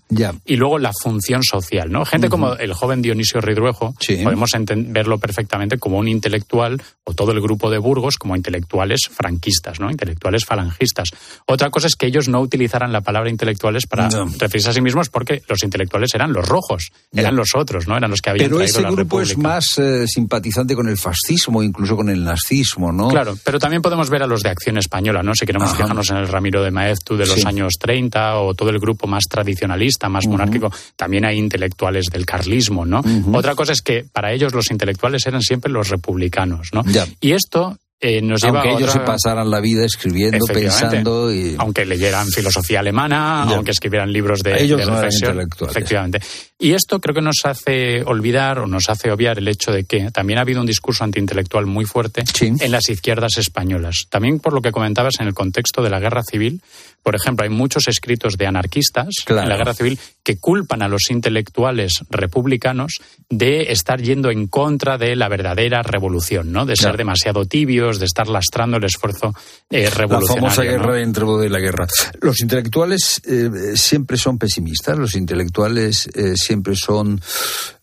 Speaker 28: y luego la función social. ¿no? Gente como el joven Dionisio Ridruejo, podemos verlo perfectamente como un intelectual o todo el grupo de Burgos como intelectuales franquistas, ¿no? intelectuales falangistas. Otra cosa es que ellos no utilizaran la palabra intelectuales para referirse a sí mismos porque los intelectuales eran los rojos, eran los otros, ¿no? Eran los que habían
Speaker 1: pero
Speaker 28: traído
Speaker 1: ese grupo es más eh, simpatizante con el fascismo, incluso con el nazismo, ¿no?
Speaker 28: Claro, pero también podemos ver a los de Acción Española, ¿no? Si queremos fijarnos en el Ramiro de Maeztu de los años 30 o todo el grupo más tradicionalista, más monárquico, también hay intelectuales del carlismo, ¿no? Otra cosa es que para ellos los intelectuales eran siempre los republicanos, ¿no? Y esto eh, nos
Speaker 1: aunque ellos se pasaran la vida escribiendo, pensando y...
Speaker 28: aunque leyeran filosofía alemana, aunque escribieran libros de,
Speaker 1: ellos
Speaker 28: de
Speaker 1: reflexión,
Speaker 28: efectivamente. Y esto creo que nos hace olvidar o nos hace obviar el hecho de que también ha habido un discurso antiintelectual muy fuerte en las izquierdas españolas. También por lo que comentabas en el contexto de la guerra civil, por ejemplo, hay muchos escritos de anarquistas en la guerra civil que culpan a los intelectuales republicanos de estar yendo en contra de la verdadera revolución, ¿no? De ser demasiado tibios, de estar lastrando el esfuerzo eh, revolucionario.
Speaker 1: La famosa guerra entre de la guerra. Los intelectuales eh, siempre son pesimistas, los intelectuales eh, siempre son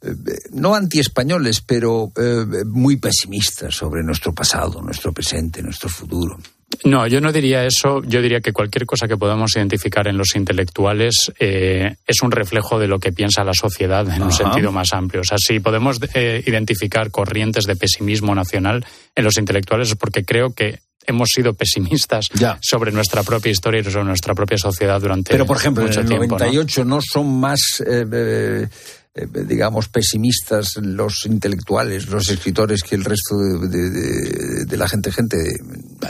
Speaker 1: eh, no antiespañoles, pero muy pesimistas sobre nuestro pasado, nuestro presente, nuestro futuro.
Speaker 28: No, yo no diría eso. Yo diría que cualquier cosa que podamos identificar en los intelectuales es un reflejo de lo que piensa la sociedad en un sentido más amplio. O sea, si podemos identificar corrientes de pesimismo nacional en los intelectuales es porque creo que hemos sido pesimistas sobre nuestra propia historia y sobre nuestra propia sociedad durante
Speaker 1: Pero, por ejemplo,
Speaker 28: mucho
Speaker 1: en
Speaker 28: el
Speaker 1: 98 ¿no? son más eh, eh, digamos, pesimistas los intelectuales, los escritores que el resto de, la gente, gente.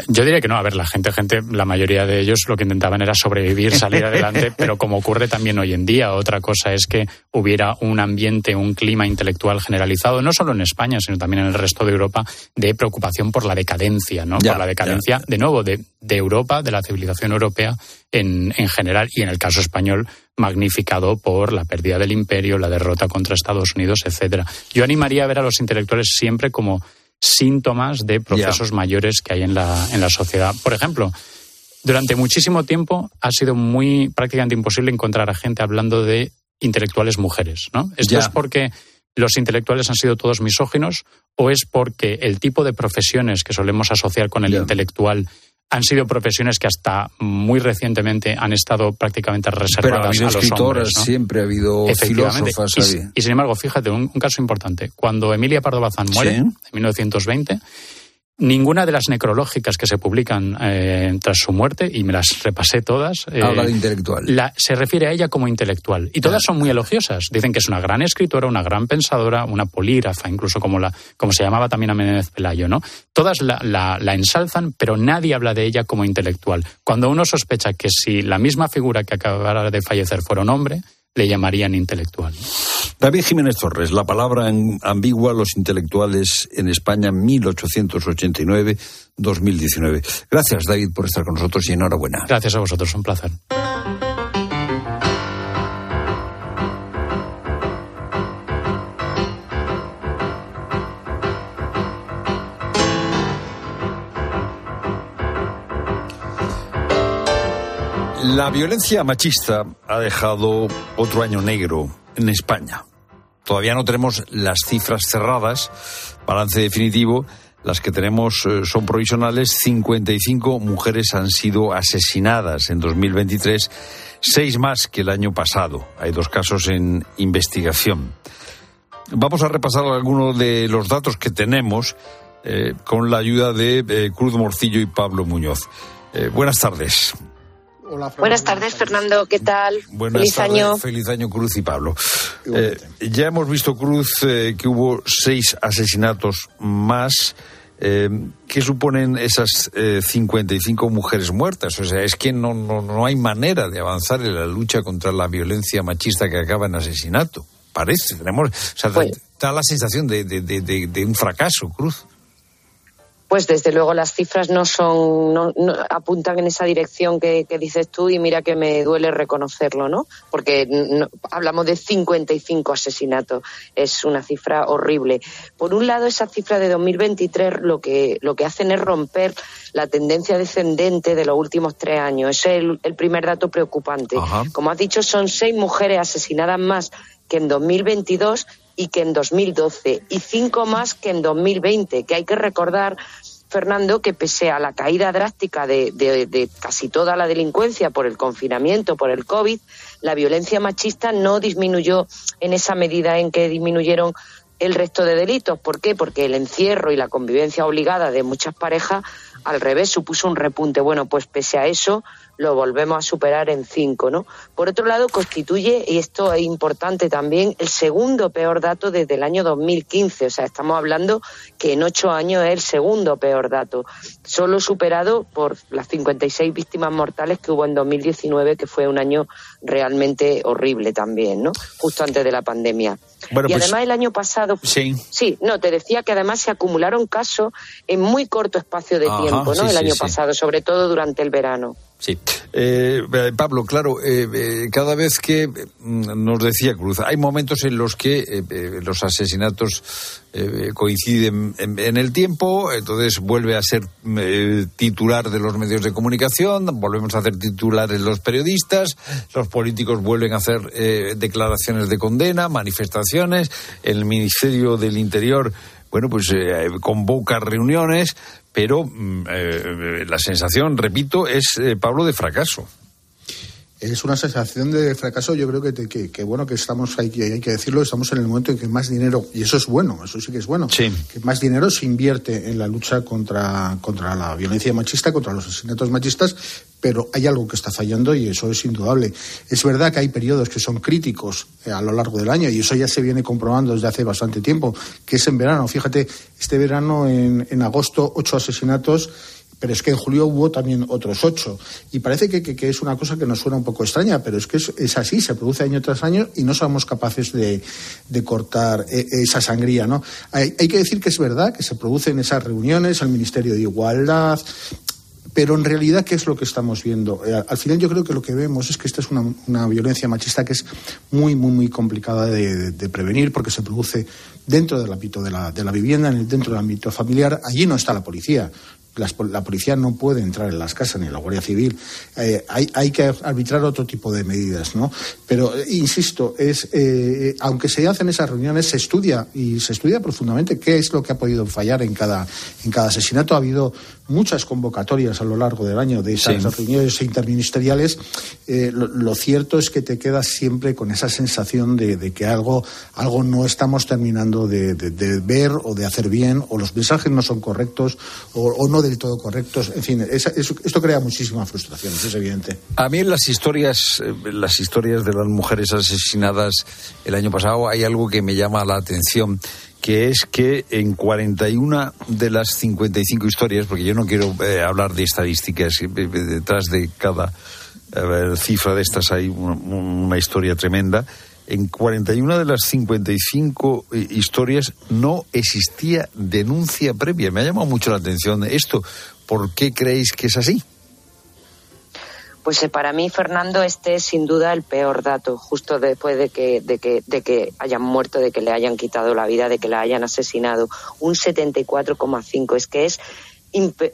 Speaker 28: Yo diría que no. A ver, la gente, gente, la mayoría de ellos lo que intentaban era sobrevivir, salir adelante, pero como ocurre también hoy en día, otra cosa es que hubiera un ambiente, un clima intelectual generalizado, no solo en España, sino también en el resto de Europa, de preocupación por la decadencia, ¿no? por la decadencia, de nuevo, de, Europa, de la civilización europea en, en general y en el caso español magnificado por la pérdida del imperio, la derrota contra Estados Unidos, etcétera. Yo animaría a ver a los intelectuales siempre como síntomas de procesos mayores que hay en la, en la sociedad. Por ejemplo, durante muchísimo tiempo ha sido muy prácticamente imposible encontrar a gente hablando de intelectuales mujeres, ¿no? Esto es porque los intelectuales han sido todos misóginos o es porque el tipo de profesiones que solemos asociar con el intelectual han sido profesiones que hasta muy recientemente han estado prácticamente reservadas
Speaker 1: Pero
Speaker 28: a los hombres.
Speaker 1: Siempre ha habido filósofas.
Speaker 28: Y, y, sin embargo, fíjate, un, caso importante. Cuando Emilia Pardo Bazán muere, en 1920, Ninguna de las necrológicas que se publican eh, tras su muerte, y me las repasé todas.
Speaker 1: Eh, Habla de intelectual.
Speaker 28: se refiere a ella como intelectual. Y todas son muy elogiosas. Dicen que es una gran escritora, una gran pensadora, una polígrafa, incluso como, la, como se llamaba también a Menéndez Pelayo, ¿no? Todas la, la ensalzan, pero nadie habla de ella como intelectual. Cuando uno sospecha que si la misma figura que acabara de fallecer fuera un hombre, le llamarían intelectual.
Speaker 1: David Jiménez Torres, la palabra ambigua, los intelectuales en España, 1889-2019. Gracias, David, por estar con nosotros y enhorabuena.
Speaker 28: Gracias a vosotros, un placer.
Speaker 1: La violencia machista ha dejado otro año negro en España. Todavía no tenemos las cifras cerradas, balance definitivo. Las que tenemos eh, son provisionales. 55 mujeres han sido asesinadas en 2023, seis más que el año pasado. Hay dos casos en investigación. Vamos a repasar algunos de los datos que tenemos eh, con la ayuda de eh, Cruz Morcillo y Pablo Muñoz. buenas tardes.
Speaker 29: Buenas tardes, Fernando. ¿Qué tal?
Speaker 1: Buenas
Speaker 29: feliz
Speaker 1: tardes,
Speaker 29: año.
Speaker 1: Feliz año, Cruz y Pablo. Eh, ya hemos visto, Cruz, eh, que hubo seis asesinatos más. Eh, ¿Qué suponen esas 55 mujeres muertas? O sea, es que no, no, no, hay manera de avanzar en la lucha contra la violencia machista que acaba en asesinato. Parece, tenemos, o sea, da la sensación de, de, de, de un fracaso, Cruz
Speaker 29: pues desde luego las cifras no son no, apuntan en esa dirección que, dices tú y mira que me duele reconocerlo, ¿no? Porque hablamos de 55 asesinatos, es una cifra horrible. Por un lado, esa cifra de 2023 lo que lo que hacen es romper la tendencia descendente de los últimos tres años. Ese es el, primer dato preocupante. Como has dicho, son seis mujeres asesinadas más que en 2022 y que en 2012 y cinco más que en 2020, que hay que recordar Fernando, que pese a la caída drástica de, casi toda la delincuencia por el confinamiento, por el COVID, la violencia machista no disminuyó en esa medida en que disminuyeron el resto de delitos. ¿Por qué? Porque el encierro y la convivencia obligada de muchas parejas, al revés, supuso un repunte. Bueno, pues pese a eso, lo volvemos a superar en cinco, ¿no? Por otro lado, constituye, y esto es importante también, el segundo peor dato desde el año 2015. O sea, estamos hablando que en ocho años es el segundo peor dato, solo superado por las 56 víctimas mortales que hubo en 2019, que fue un año realmente horrible también, ¿no? Justo antes de la pandemia. y
Speaker 1: pues
Speaker 29: además el año pasado,
Speaker 1: sí.
Speaker 29: sí, no, te decía que además se acumularon casos en muy corto espacio de
Speaker 1: Ajá,
Speaker 29: tiempo, ¿no?
Speaker 1: sí,
Speaker 29: el
Speaker 1: sí,
Speaker 29: año
Speaker 1: sí.
Speaker 29: pasado, sobre todo durante el verano.
Speaker 1: Sí. Eh, eh, Pablo, claro, eh, eh, cada vez que mm, nos decía Cruz, hay momentos en los que los asesinatos coinciden en, el tiempo, entonces vuelve a ser mm, titular de los medios de comunicación, volvemos a hacer titulares los periodistas, los políticos vuelven a hacer declaraciones de condena, manifestaciones, el Ministerio del Interior bueno, pues eh, convoca reuniones, pero mm, eh, la sensación, repito, es, eh, Pablo, de fracaso.
Speaker 30: Es una sensación de fracaso. Yo creo que, te- que, que, bueno que estamos, hay que, hay que decirlo, estamos en el momento en que más dinero, y eso es bueno, eso sí que es bueno, que más dinero se invierte en la lucha contra, contra la violencia machista, contra los asesinatos machistas, pero hay algo que está fallando y eso es indudable. Es verdad que hay periodos que son críticos eh, a lo largo del año y eso ya se viene comprobando desde hace bastante tiempo, que es en verano. Fíjate, este verano en, en agosto ocho asesinatos pero es que en julio hubo también otros ocho. Y parece que, es una cosa que nos suena un poco extraña, pero es que es, así, se produce año tras año y no somos capaces de, cortar eh, esa sangría. Hay, que decir que es verdad que se producen esas reuniones, el Ministerio de Igualdad. Pero en realidad, ¿qué es lo que estamos viendo? Eh, al final yo creo que lo que vemos es que esta es una, violencia machista que es muy, muy, muy complicada de prevenir porque se produce dentro del ámbito de la, de la vivienda, en el, dentro del ámbito familiar. Allí no está la policía. Las la policía no puede entrar en las casas ni la Guardia Civil. Eh, hay, hay que arbitrar otro tipo de medidas, ¿no? Pero eh, insisto, es eh, aunque se hacen esas reuniones, se estudia y se estudia profundamente qué es lo que ha podido fallar en cada en cada asesinato. Ha habido muchas convocatorias a lo largo del año de esas
Speaker 1: Sí.
Speaker 30: reuniones interministeriales. Eh, lo, lo cierto es que te quedas siempre con esa sensación de, de que algo algo no estamos terminando de, de- de ver o de hacer bien o los mensajes no son correctos o, o no del todo correctos. En fin, esa- eso- esto crea muchísima frustración, eso es evidente.
Speaker 1: A mí en las historias, eh, las historias de las mujeres asesinadas el año pasado hay algo que me llama la atención, que es que en 41 de las 55 historias, porque yo no quiero eh, hablar de estadísticas, eh, eh, detrás de cada cifra de estas hay una, una historia tremenda. En 41 de las 55 eh, historias no existía denuncia previa. Me ha llamado mucho la atención esto. ¿Por qué creéis que es así?
Speaker 29: Pues eh, para mí, Fernando, este es sin duda el peor dato, justo después de que, de que, de que hayan muerto, de que le hayan quitado la vida, de que la hayan asesinado. Un 74,5. Es que es,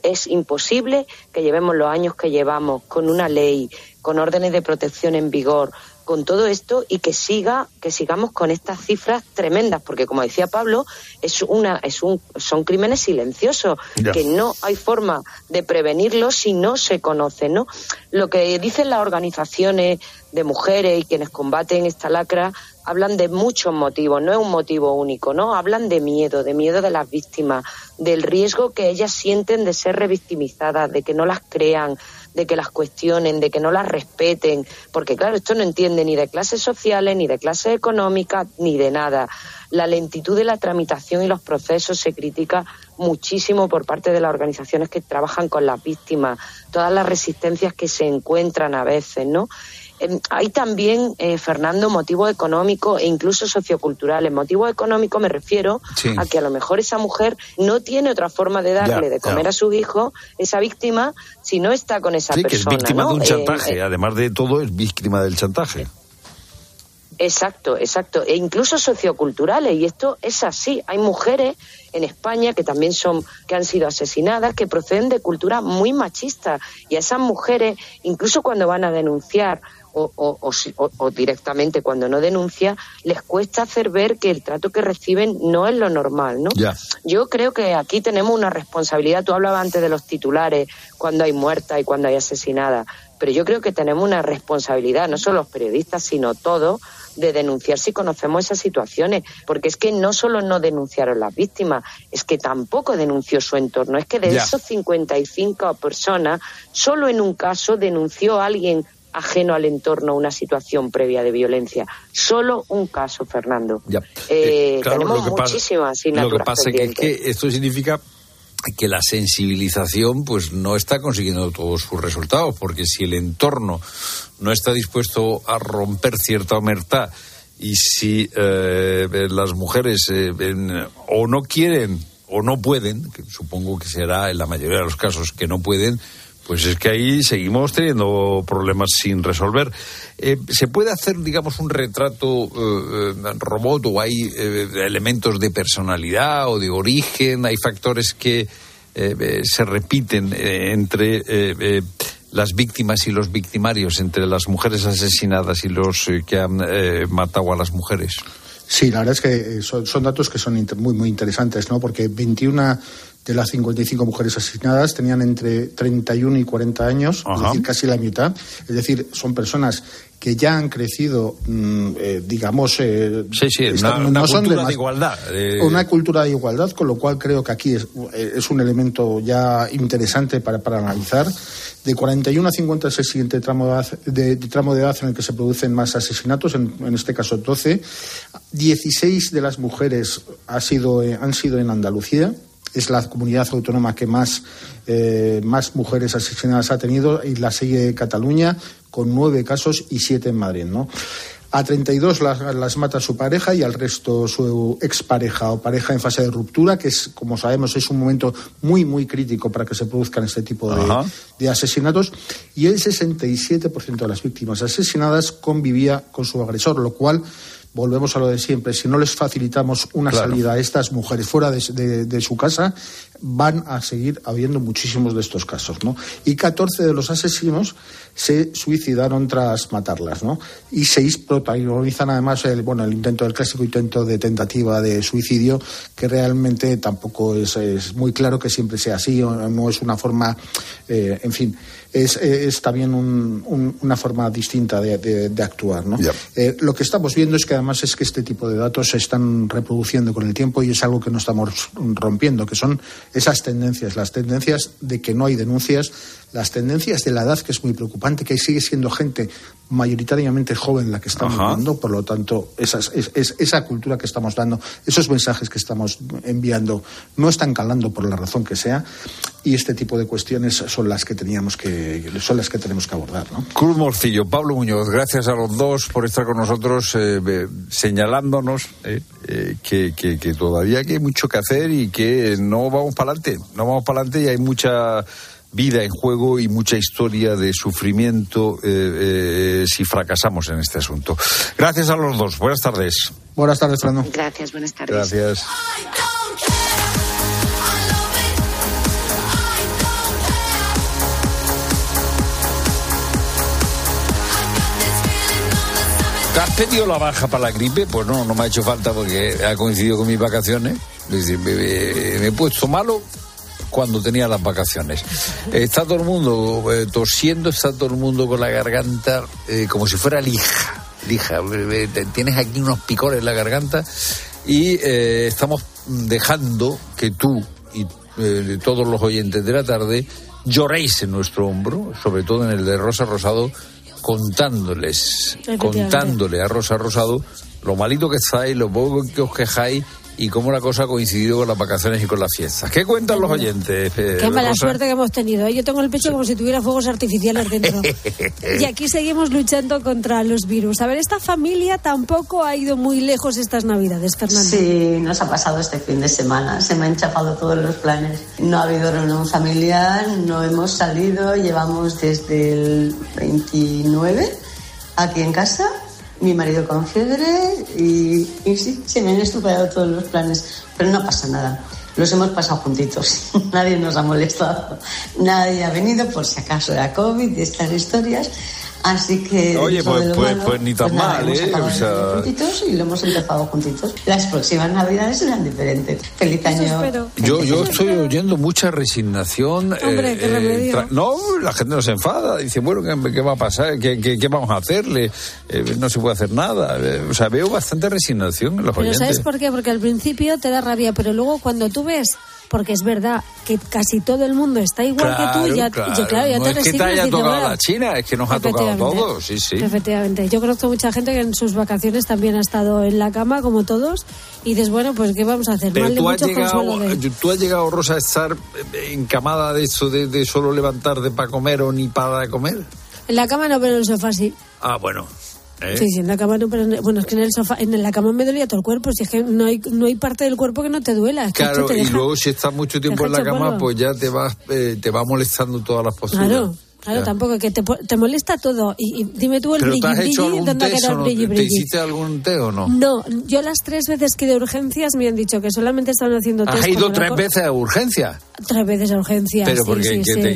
Speaker 29: es imposible que llevemos los años que llevamos con una ley, con órdenes de protección en vigor, con todo esto y que siga que sigamos con estas cifras tremendas porque como decía Pablo es una es un son crímenes silenciosos
Speaker 31: Ya.
Speaker 29: que no hay forma de prevenirlos si no se conocen no lo que dicen las organizaciones de mujeres y quienes combaten esta lacra hablan de muchos motivos no es un motivo único no hablan de miedo de miedo de las víctimas del riesgo que ellas sienten de ser revictimizadas de que no las crean de que las cuestionen, de que no las respeten, porque claro, esto no entiende ni de clases sociales, ni de clases económicas, ni de nada. La lentitud de la tramitación y los procesos se critica muchísimo por parte de las organizaciones que trabajan con las víctimas, todas las resistencias que se encuentran a veces, ¿no? Em, Hay también, eh, Fernando, motivos económicos e incluso socioculturales. Motivos económicos me refiero
Speaker 1: Sí.
Speaker 29: a que a lo mejor esa mujer no tiene otra forma de darle
Speaker 1: Ya,
Speaker 29: de comer
Speaker 1: ya.
Speaker 29: a sus hijos, esa víctima, si no está con esa
Speaker 1: Sí, que es
Speaker 29: persona.
Speaker 1: víctima
Speaker 29: ¿no?
Speaker 1: de un
Speaker 29: Eh,
Speaker 1: chantaje.
Speaker 29: eh,
Speaker 1: Además de todo, es víctima del chantaje.
Speaker 29: Exacto, exacto. E incluso socioculturales. Y esto es así. Hay mujeres en España que también son, que han sido asesinadas, que proceden de cultura muy machista. Y a esas mujeres, incluso cuando van a denunciar o, o- directamente cuando no denuncia, les cuesta hacer ver que el trato que reciben no es lo normal, ¿no? Yo creo que aquí tenemos una responsabilidad. Tú hablabas antes de los titulares, cuando hay muertas y cuando hay asesinadas. pero yo creo que tenemos una responsabilidad, no solo los periodistas, sino todos, de denunciar si conocemos esas situaciones, porque es que no solo no denunciaron las víctimas, es que tampoco denunció su entorno, es que de esos 55 personas, solo en un caso denunció a alguien ajeno al entorno una situación previa de violencia. Solo un caso, Fernando.
Speaker 1: Ya.
Speaker 29: Eh, eh, tenemos muchísimas asignaturas
Speaker 1: Lo que pasa es que esto significa que la sensibilización pues no está consiguiendo todos sus resultados, porque si el entorno no está dispuesto a romper cierta omertad y si eh, las mujeres eh, o no quieren o no pueden, que supongo que será en la mayoría de los casos que no pueden, pues es que ahí seguimos teniendo problemas sin resolver. Eh, ¿Se puede hacer, digamos, un retrato eh, eh robot o hay elementos de personalidad o de origen? ¿Hay factores que se repiten entre las víctimas y los victimarios, entre las mujeres asesinadas y los que han matado a las mujeres?
Speaker 30: Sí, la verdad es que son, son datos que son muy, muy interesantes, ¿no? Porque 21 de las 55 mujeres asesinadas tenían entre 31 y 40 años, es decir, casi la mitad. Es decir, son personas que ya han crecido, mm, eh, digamos,
Speaker 1: eh, sí, sí, una, cultura de, igualdad.
Speaker 30: Una cultura de igualdad, con lo cual creo que aquí es, eh, un elemento ya interesante para, para, analizar. De 41 a 50 es el siguiente tramo de, edad, de, tramo de edad en el que se producen más asesinatos, en, en este caso 12. 16 de las mujeres ha sido, han sido en Andalucía es la comunidad autónoma que más, eh, más mujeres asesinadas ha tenido y la sigue Cataluña con nueve casos y siete en Madrid, ¿no? A 32 las, las, mata su pareja y al resto su expareja o pareja en fase de ruptura, que es, como sabemos, es un momento muy, muy crítico para que se produzcan este tipo de, de asesinatos. Y el 67% de las víctimas asesinadas convivía con su agresor, lo cual volvemos a lo de siempre, si no les facilitamos una salida a estas mujeres fuera de, su casa, van a seguir habiendo muchísimos de estos casos, ¿no? Y 14 de los asesinos se suicidaron tras matarlas, ¿no? Y seis protagonizan además el, bueno, el intento, el clásico intento de tentativa de suicidio, que realmente tampoco es, muy claro que siempre sea así, o no es una forma, eh, en fin, es, es también una forma distinta de, actuar. ¿no? Eh, lo que estamos viendo es que además es que este tipo de datos se están reproduciendo con el tiempo y es algo que no estamos rompiendo, que son esas tendencias, las tendencias de que no hay denuncias, las tendencias de la edad, que es muy preocupante, que sigue siendo gente mayoritariamente joven la que estamos dando, por lo tanto, esa, es, esa cultura que estamos dando, esos mensajes que estamos enviando no están calando por la razón que sea, y este tipo de cuestiones son las que teníamos que, son las que tenemos que abordar. ¿no?
Speaker 1: Cruz Morcillo, Pablo Muñoz, gracias a los dos por estar con nosotros eh, señalándonos eh, eh, que, que, que todavía hay mucho que hacer y que no vamos para adelante, no vamos para adelante y hay mucha vida en juego y mucha historia de sufrimiento eh, eh, si fracasamos en este asunto. Gracias a los dos. Buenas tardes.
Speaker 30: Buenas tardes, Fernando.
Speaker 29: Gracias, buenas tardes.
Speaker 1: Gracias. ¿Te has pedido la baja para la gripe? Pues no, no me ha hecho falta porque ha coincidido con mis vacaciones. me, me he puesto malo cuando tenía las vacaciones. Está todo el mundo eh, tosiendo, está todo el mundo con la garganta eh, como si fuera lija. Lija. Eh, tienes aquí unos picores en la garganta y estamos dejando que tú y todos los oyentes de la tarde lloréis en nuestro hombro, sobre todo en el de Rosa Rosado, contándoles, contándole a Rosa Rosado lo malito que estáis, lo poco que os quejáis y cómo la cosa ha coincidido con las vacaciones y con las fiestas. ¿Qué cuentan los oyentes?
Speaker 15: Eh, Qué mala suerte que hemos tenido. ¿eh? Yo tengo el pecho como si tuviera fuegos artificiales dentro. y aquí seguimos luchando contra los virus. A ver, esta familia tampoco ha ido muy lejos estas Navidades, Fernando.
Speaker 31: Sí, nos ha pasado este fin de semana. Se me han chafado todos los planes. No ha habido reunión familiar, no hemos salido. Llevamos desde el 29 aquí en casa mi marido con fiebre y, sí, se me han estupendo todos los planes, pero no pasa nada. Los hemos pasado juntitos, nadie nos ha molestado, nadie ha venido por si acaso era COVID y estas historias. Así que.
Speaker 1: Oye, pues, pues, pues, ni tan
Speaker 31: pues
Speaker 1: mal, ¿eh?
Speaker 31: O sea... juntitos y lo hemos empezado juntitos. Las próximas navidades serán diferentes. Feliz año.
Speaker 1: Yo, yo estoy oyendo mucha resignación.
Speaker 15: Hombre, qué remedio.
Speaker 1: Eh, no, la gente no se enfada. Dice, bueno, ¿qué, qué va a pasar? ¿Qué, qué, qué vamos a hacerle? Eh, no se puede hacer nada. Eh, o sea, veo bastante resignación en los
Speaker 15: pero
Speaker 1: oyentes.
Speaker 15: ¿sabes por qué? Porque al principio te da rabia, pero luego cuando tú ves porque es verdad que casi todo el mundo está igual
Speaker 1: claro,
Speaker 15: que tú, ya,
Speaker 1: claro.
Speaker 15: ya, claro, ya
Speaker 1: no
Speaker 15: te
Speaker 1: es que te haya tocado
Speaker 15: bueno,
Speaker 1: la China, es que nos ha tocado a todos, sí, sí.
Speaker 15: Efectivamente. Yo conozco mucha gente que en sus vacaciones también ha estado en la cama, como todos, y dices, bueno, pues ¿qué vamos a hacer?
Speaker 1: Pero tú has, llegado,
Speaker 15: de-
Speaker 1: tú has llegado, Rosa, a estar eh, encamada de eso, de, de solo levantarte para comer o ni para comer.
Speaker 15: En la cama no, pero en el sofá sí.
Speaker 1: Ah, bueno. ¿Eh?
Speaker 15: Sí, sí, en la cama no, pero en- bueno, es que en el sofá, en la cama me dolía todo el cuerpo, si es que no hay, no hay parte del cuerpo que no te duela. es que
Speaker 1: Claro,
Speaker 15: te
Speaker 1: y
Speaker 15: deja-
Speaker 1: luego si estás mucho tiempo en la cama,
Speaker 15: polvo.
Speaker 1: pues ya te vas, eh, te va molestando todas las posturas.
Speaker 15: Claro, claro,
Speaker 1: Ya.
Speaker 15: tampoco, que te, te molesta todo. Y, y dime tú el
Speaker 1: ¿Pero te
Speaker 15: brilli
Speaker 1: has hecho algún
Speaker 15: brilli
Speaker 1: ¿Te hiciste algún té o no?
Speaker 15: No, yo las tres veces que a urgencias me han dicho que solamente estaban haciendo test.
Speaker 1: ¿Has ido tres
Speaker 15: loco.
Speaker 1: veces a urgencia?
Speaker 15: Tres veces a urgencias.
Speaker 1: Pero
Speaker 15: sí,
Speaker 1: porque
Speaker 15: sí,
Speaker 1: que
Speaker 15: sí.
Speaker 1: te-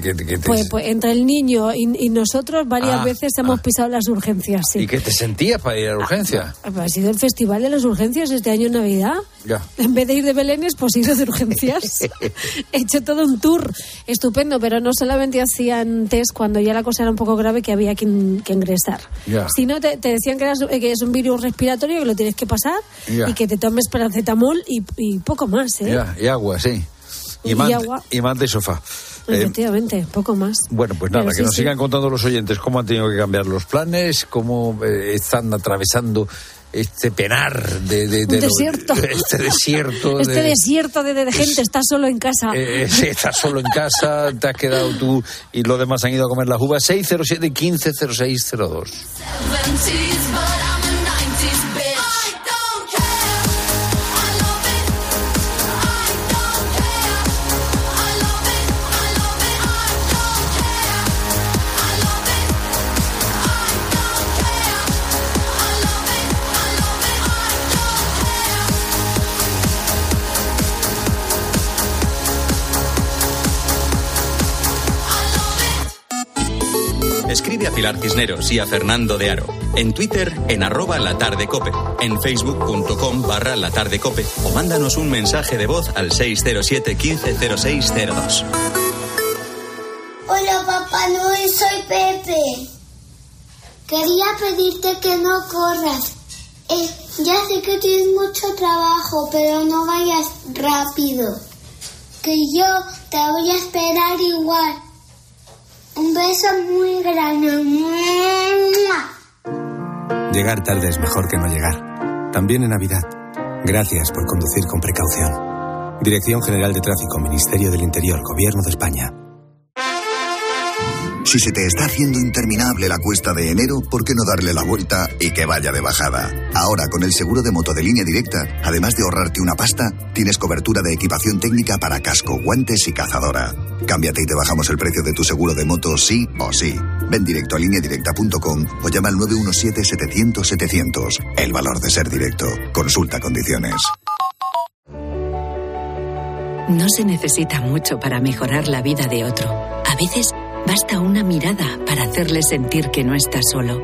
Speaker 1: que- te-
Speaker 15: Pues, pues entre el niño y, y nosotros varias
Speaker 1: Ah,
Speaker 15: veces hemos pisado las urgencias, sí.
Speaker 1: ¿Y qué te sentías para ir a urgencia?
Speaker 15: Pues Ha sido el festival de las urgencias este año en Navidad.
Speaker 1: Ya.
Speaker 15: En vez de ir de Belénes, pues ido de urgencias. He hecho todo un tour estupendo, pero no solamente hacían test cuando ya la cosa era un poco grave que había que, in- que ingresar.
Speaker 1: Ya.
Speaker 15: Sino te, te decían que, eras- que es un virus respiratorio que lo tienes que pasar
Speaker 1: Ya.
Speaker 15: y que te tomes paracetamol y, y poco más, ¿eh?
Speaker 1: Ya, y agua, sí. Y,
Speaker 15: Y agua.
Speaker 1: y más de sofá. Eh,
Speaker 15: Efectivamente, poco más.
Speaker 1: bueno, pues nada,
Speaker 15: Pero
Speaker 1: que
Speaker 15: sí,
Speaker 1: nos
Speaker 15: sí.
Speaker 1: sigan contando los oyentes cómo han tenido que cambiar los planes, cómo eh, están atravesando este penar de, de- de lo-
Speaker 15: desierto.
Speaker 1: este desierto.
Speaker 15: Este
Speaker 1: de-
Speaker 15: desierto de, de gente está solo en casa.
Speaker 1: Eh, sí, estás solo en casa, te has quedado tú y los demás han ido a comer las uvas. 607 150602.
Speaker 2: Escribe a Pilar Cisneros y a Fernando de Aro. En Twitter, en arroba la tarde cope. En facebook.com barra la tarde cope. O mándanos un mensaje de voz al 607 150602.
Speaker 32: Hola Papá Noel, soy Pepe. Quería pedirte que no corras. Eh, ya sé que tienes mucho trabajo, pero no vayas rápido. Que yo te voy a esperar igual. Un beso muy grande.
Speaker 33: Llegar tarde es mejor que no llegar. También en Navidad. Gracias por conducir con precaución. Dirección General de Tráfico, Ministerio del Interior, Gobierno de España.
Speaker 18: Si se te está haciendo interminable la cuesta de enero, ¿por qué no darle la vuelta y que vaya de bajada? Ahora, con el seguro de moto de línea directa, además de ahorrarte una pasta, tienes cobertura de equipación técnica para casco, guantes y cazadora. Cámbiate y te bajamos el precio de tu seguro de moto sí o sí. Ven directo a lineadirecta.com o llama al 917-700-700. El valor de ser directo. Consulta condiciones.
Speaker 34: No se necesita mucho para mejorar la vida de otro. A veces basta una mirada para hacerle sentir que no está solo.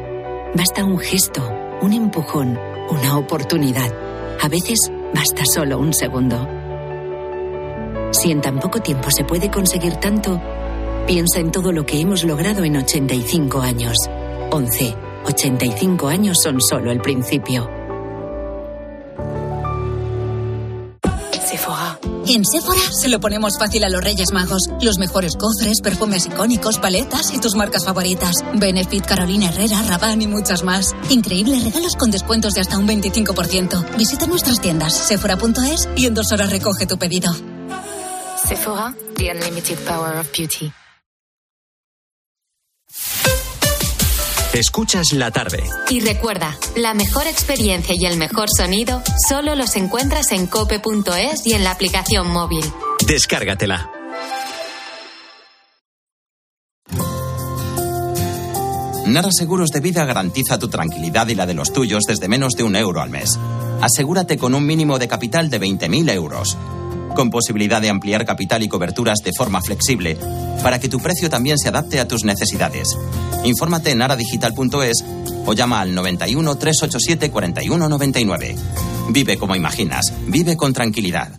Speaker 34: Basta un gesto, un empujón, una oportunidad. A veces basta solo un segundo. Si en tan poco tiempo se puede conseguir tanto, piensa en todo lo que hemos logrado en 85 años. 11. 85 años son solo el principio.
Speaker 35: En Sephora se lo ponemos fácil a los Reyes Magos. Los mejores cofres, perfumes icónicos, paletas y tus marcas favoritas. Benefit, Carolina Herrera, Rabanne y muchas más. Increíbles regalos con descuentos de hasta un 25%. Visita nuestras tiendas sephora.es y en dos horas recoge tu pedido.
Speaker 3: Sephora, the unlimited power of beauty.
Speaker 2: Escuchas la tarde.
Speaker 3: Y recuerda, la mejor experiencia y el mejor sonido solo los encuentras en cope.es y en la aplicación móvil.
Speaker 2: Descárgatela.
Speaker 24: Nara Seguros de Vida garantiza tu tranquilidad y la de los tuyos desde menos de un euro al mes. Asegúrate con un mínimo de capital de 20.000 euros. Con posibilidad de ampliar capital y coberturas de forma flexible, para que tu precio también se adapte a tus necesidades. Infórmate en aradigital.es o llama al 91 387 4199. Vive como imaginas, vive con tranquilidad.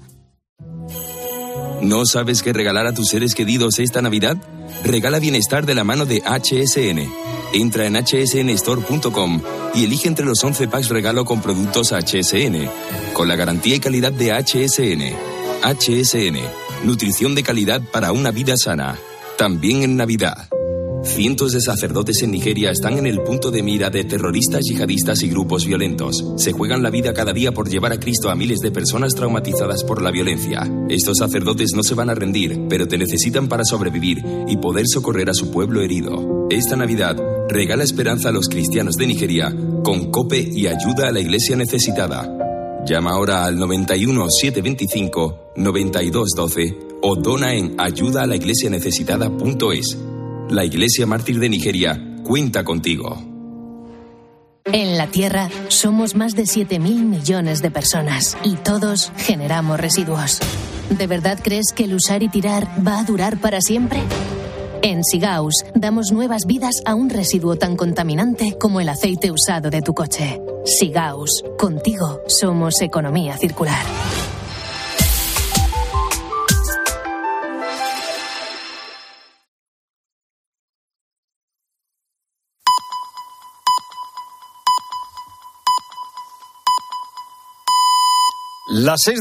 Speaker 8: ¿No sabes qué regalar a tus seres queridos esta Navidad? Regala bienestar de la mano de HSN. Entra en hsnstore.com y elige entre los 11 packs regalo con productos HSN, con la garantía y calidad de HSN. HSN, nutrición de calidad para una vida sana, también en Navidad. Cientos de sacerdotes en Nigeria están en el punto de mira de terroristas yihadistas y grupos violentos. Se juegan la vida cada día por llevar a Cristo a miles de personas traumatizadas por la violencia. Estos sacerdotes no se van a rendir, pero te necesitan para sobrevivir y poder socorrer a su pueblo herido. Esta Navidad, regala esperanza a los cristianos de Nigeria con COPE y ayuda a la iglesia necesitada. Llama ahora al 91 725 9212 o dona en ayudaalaiglesianecesitada.es. La Iglesia Mártir de Nigeria cuenta contigo.
Speaker 31: En la Tierra somos más de 7.000 millones de personas y todos generamos residuos. ¿De verdad crees que el usar y tirar va a durar para siempre? En Sigaus damos nuevas vidas a un residuo tan contaminante como el aceite usado de tu coche. Sigaus, contigo somos economía circular.
Speaker 1: Las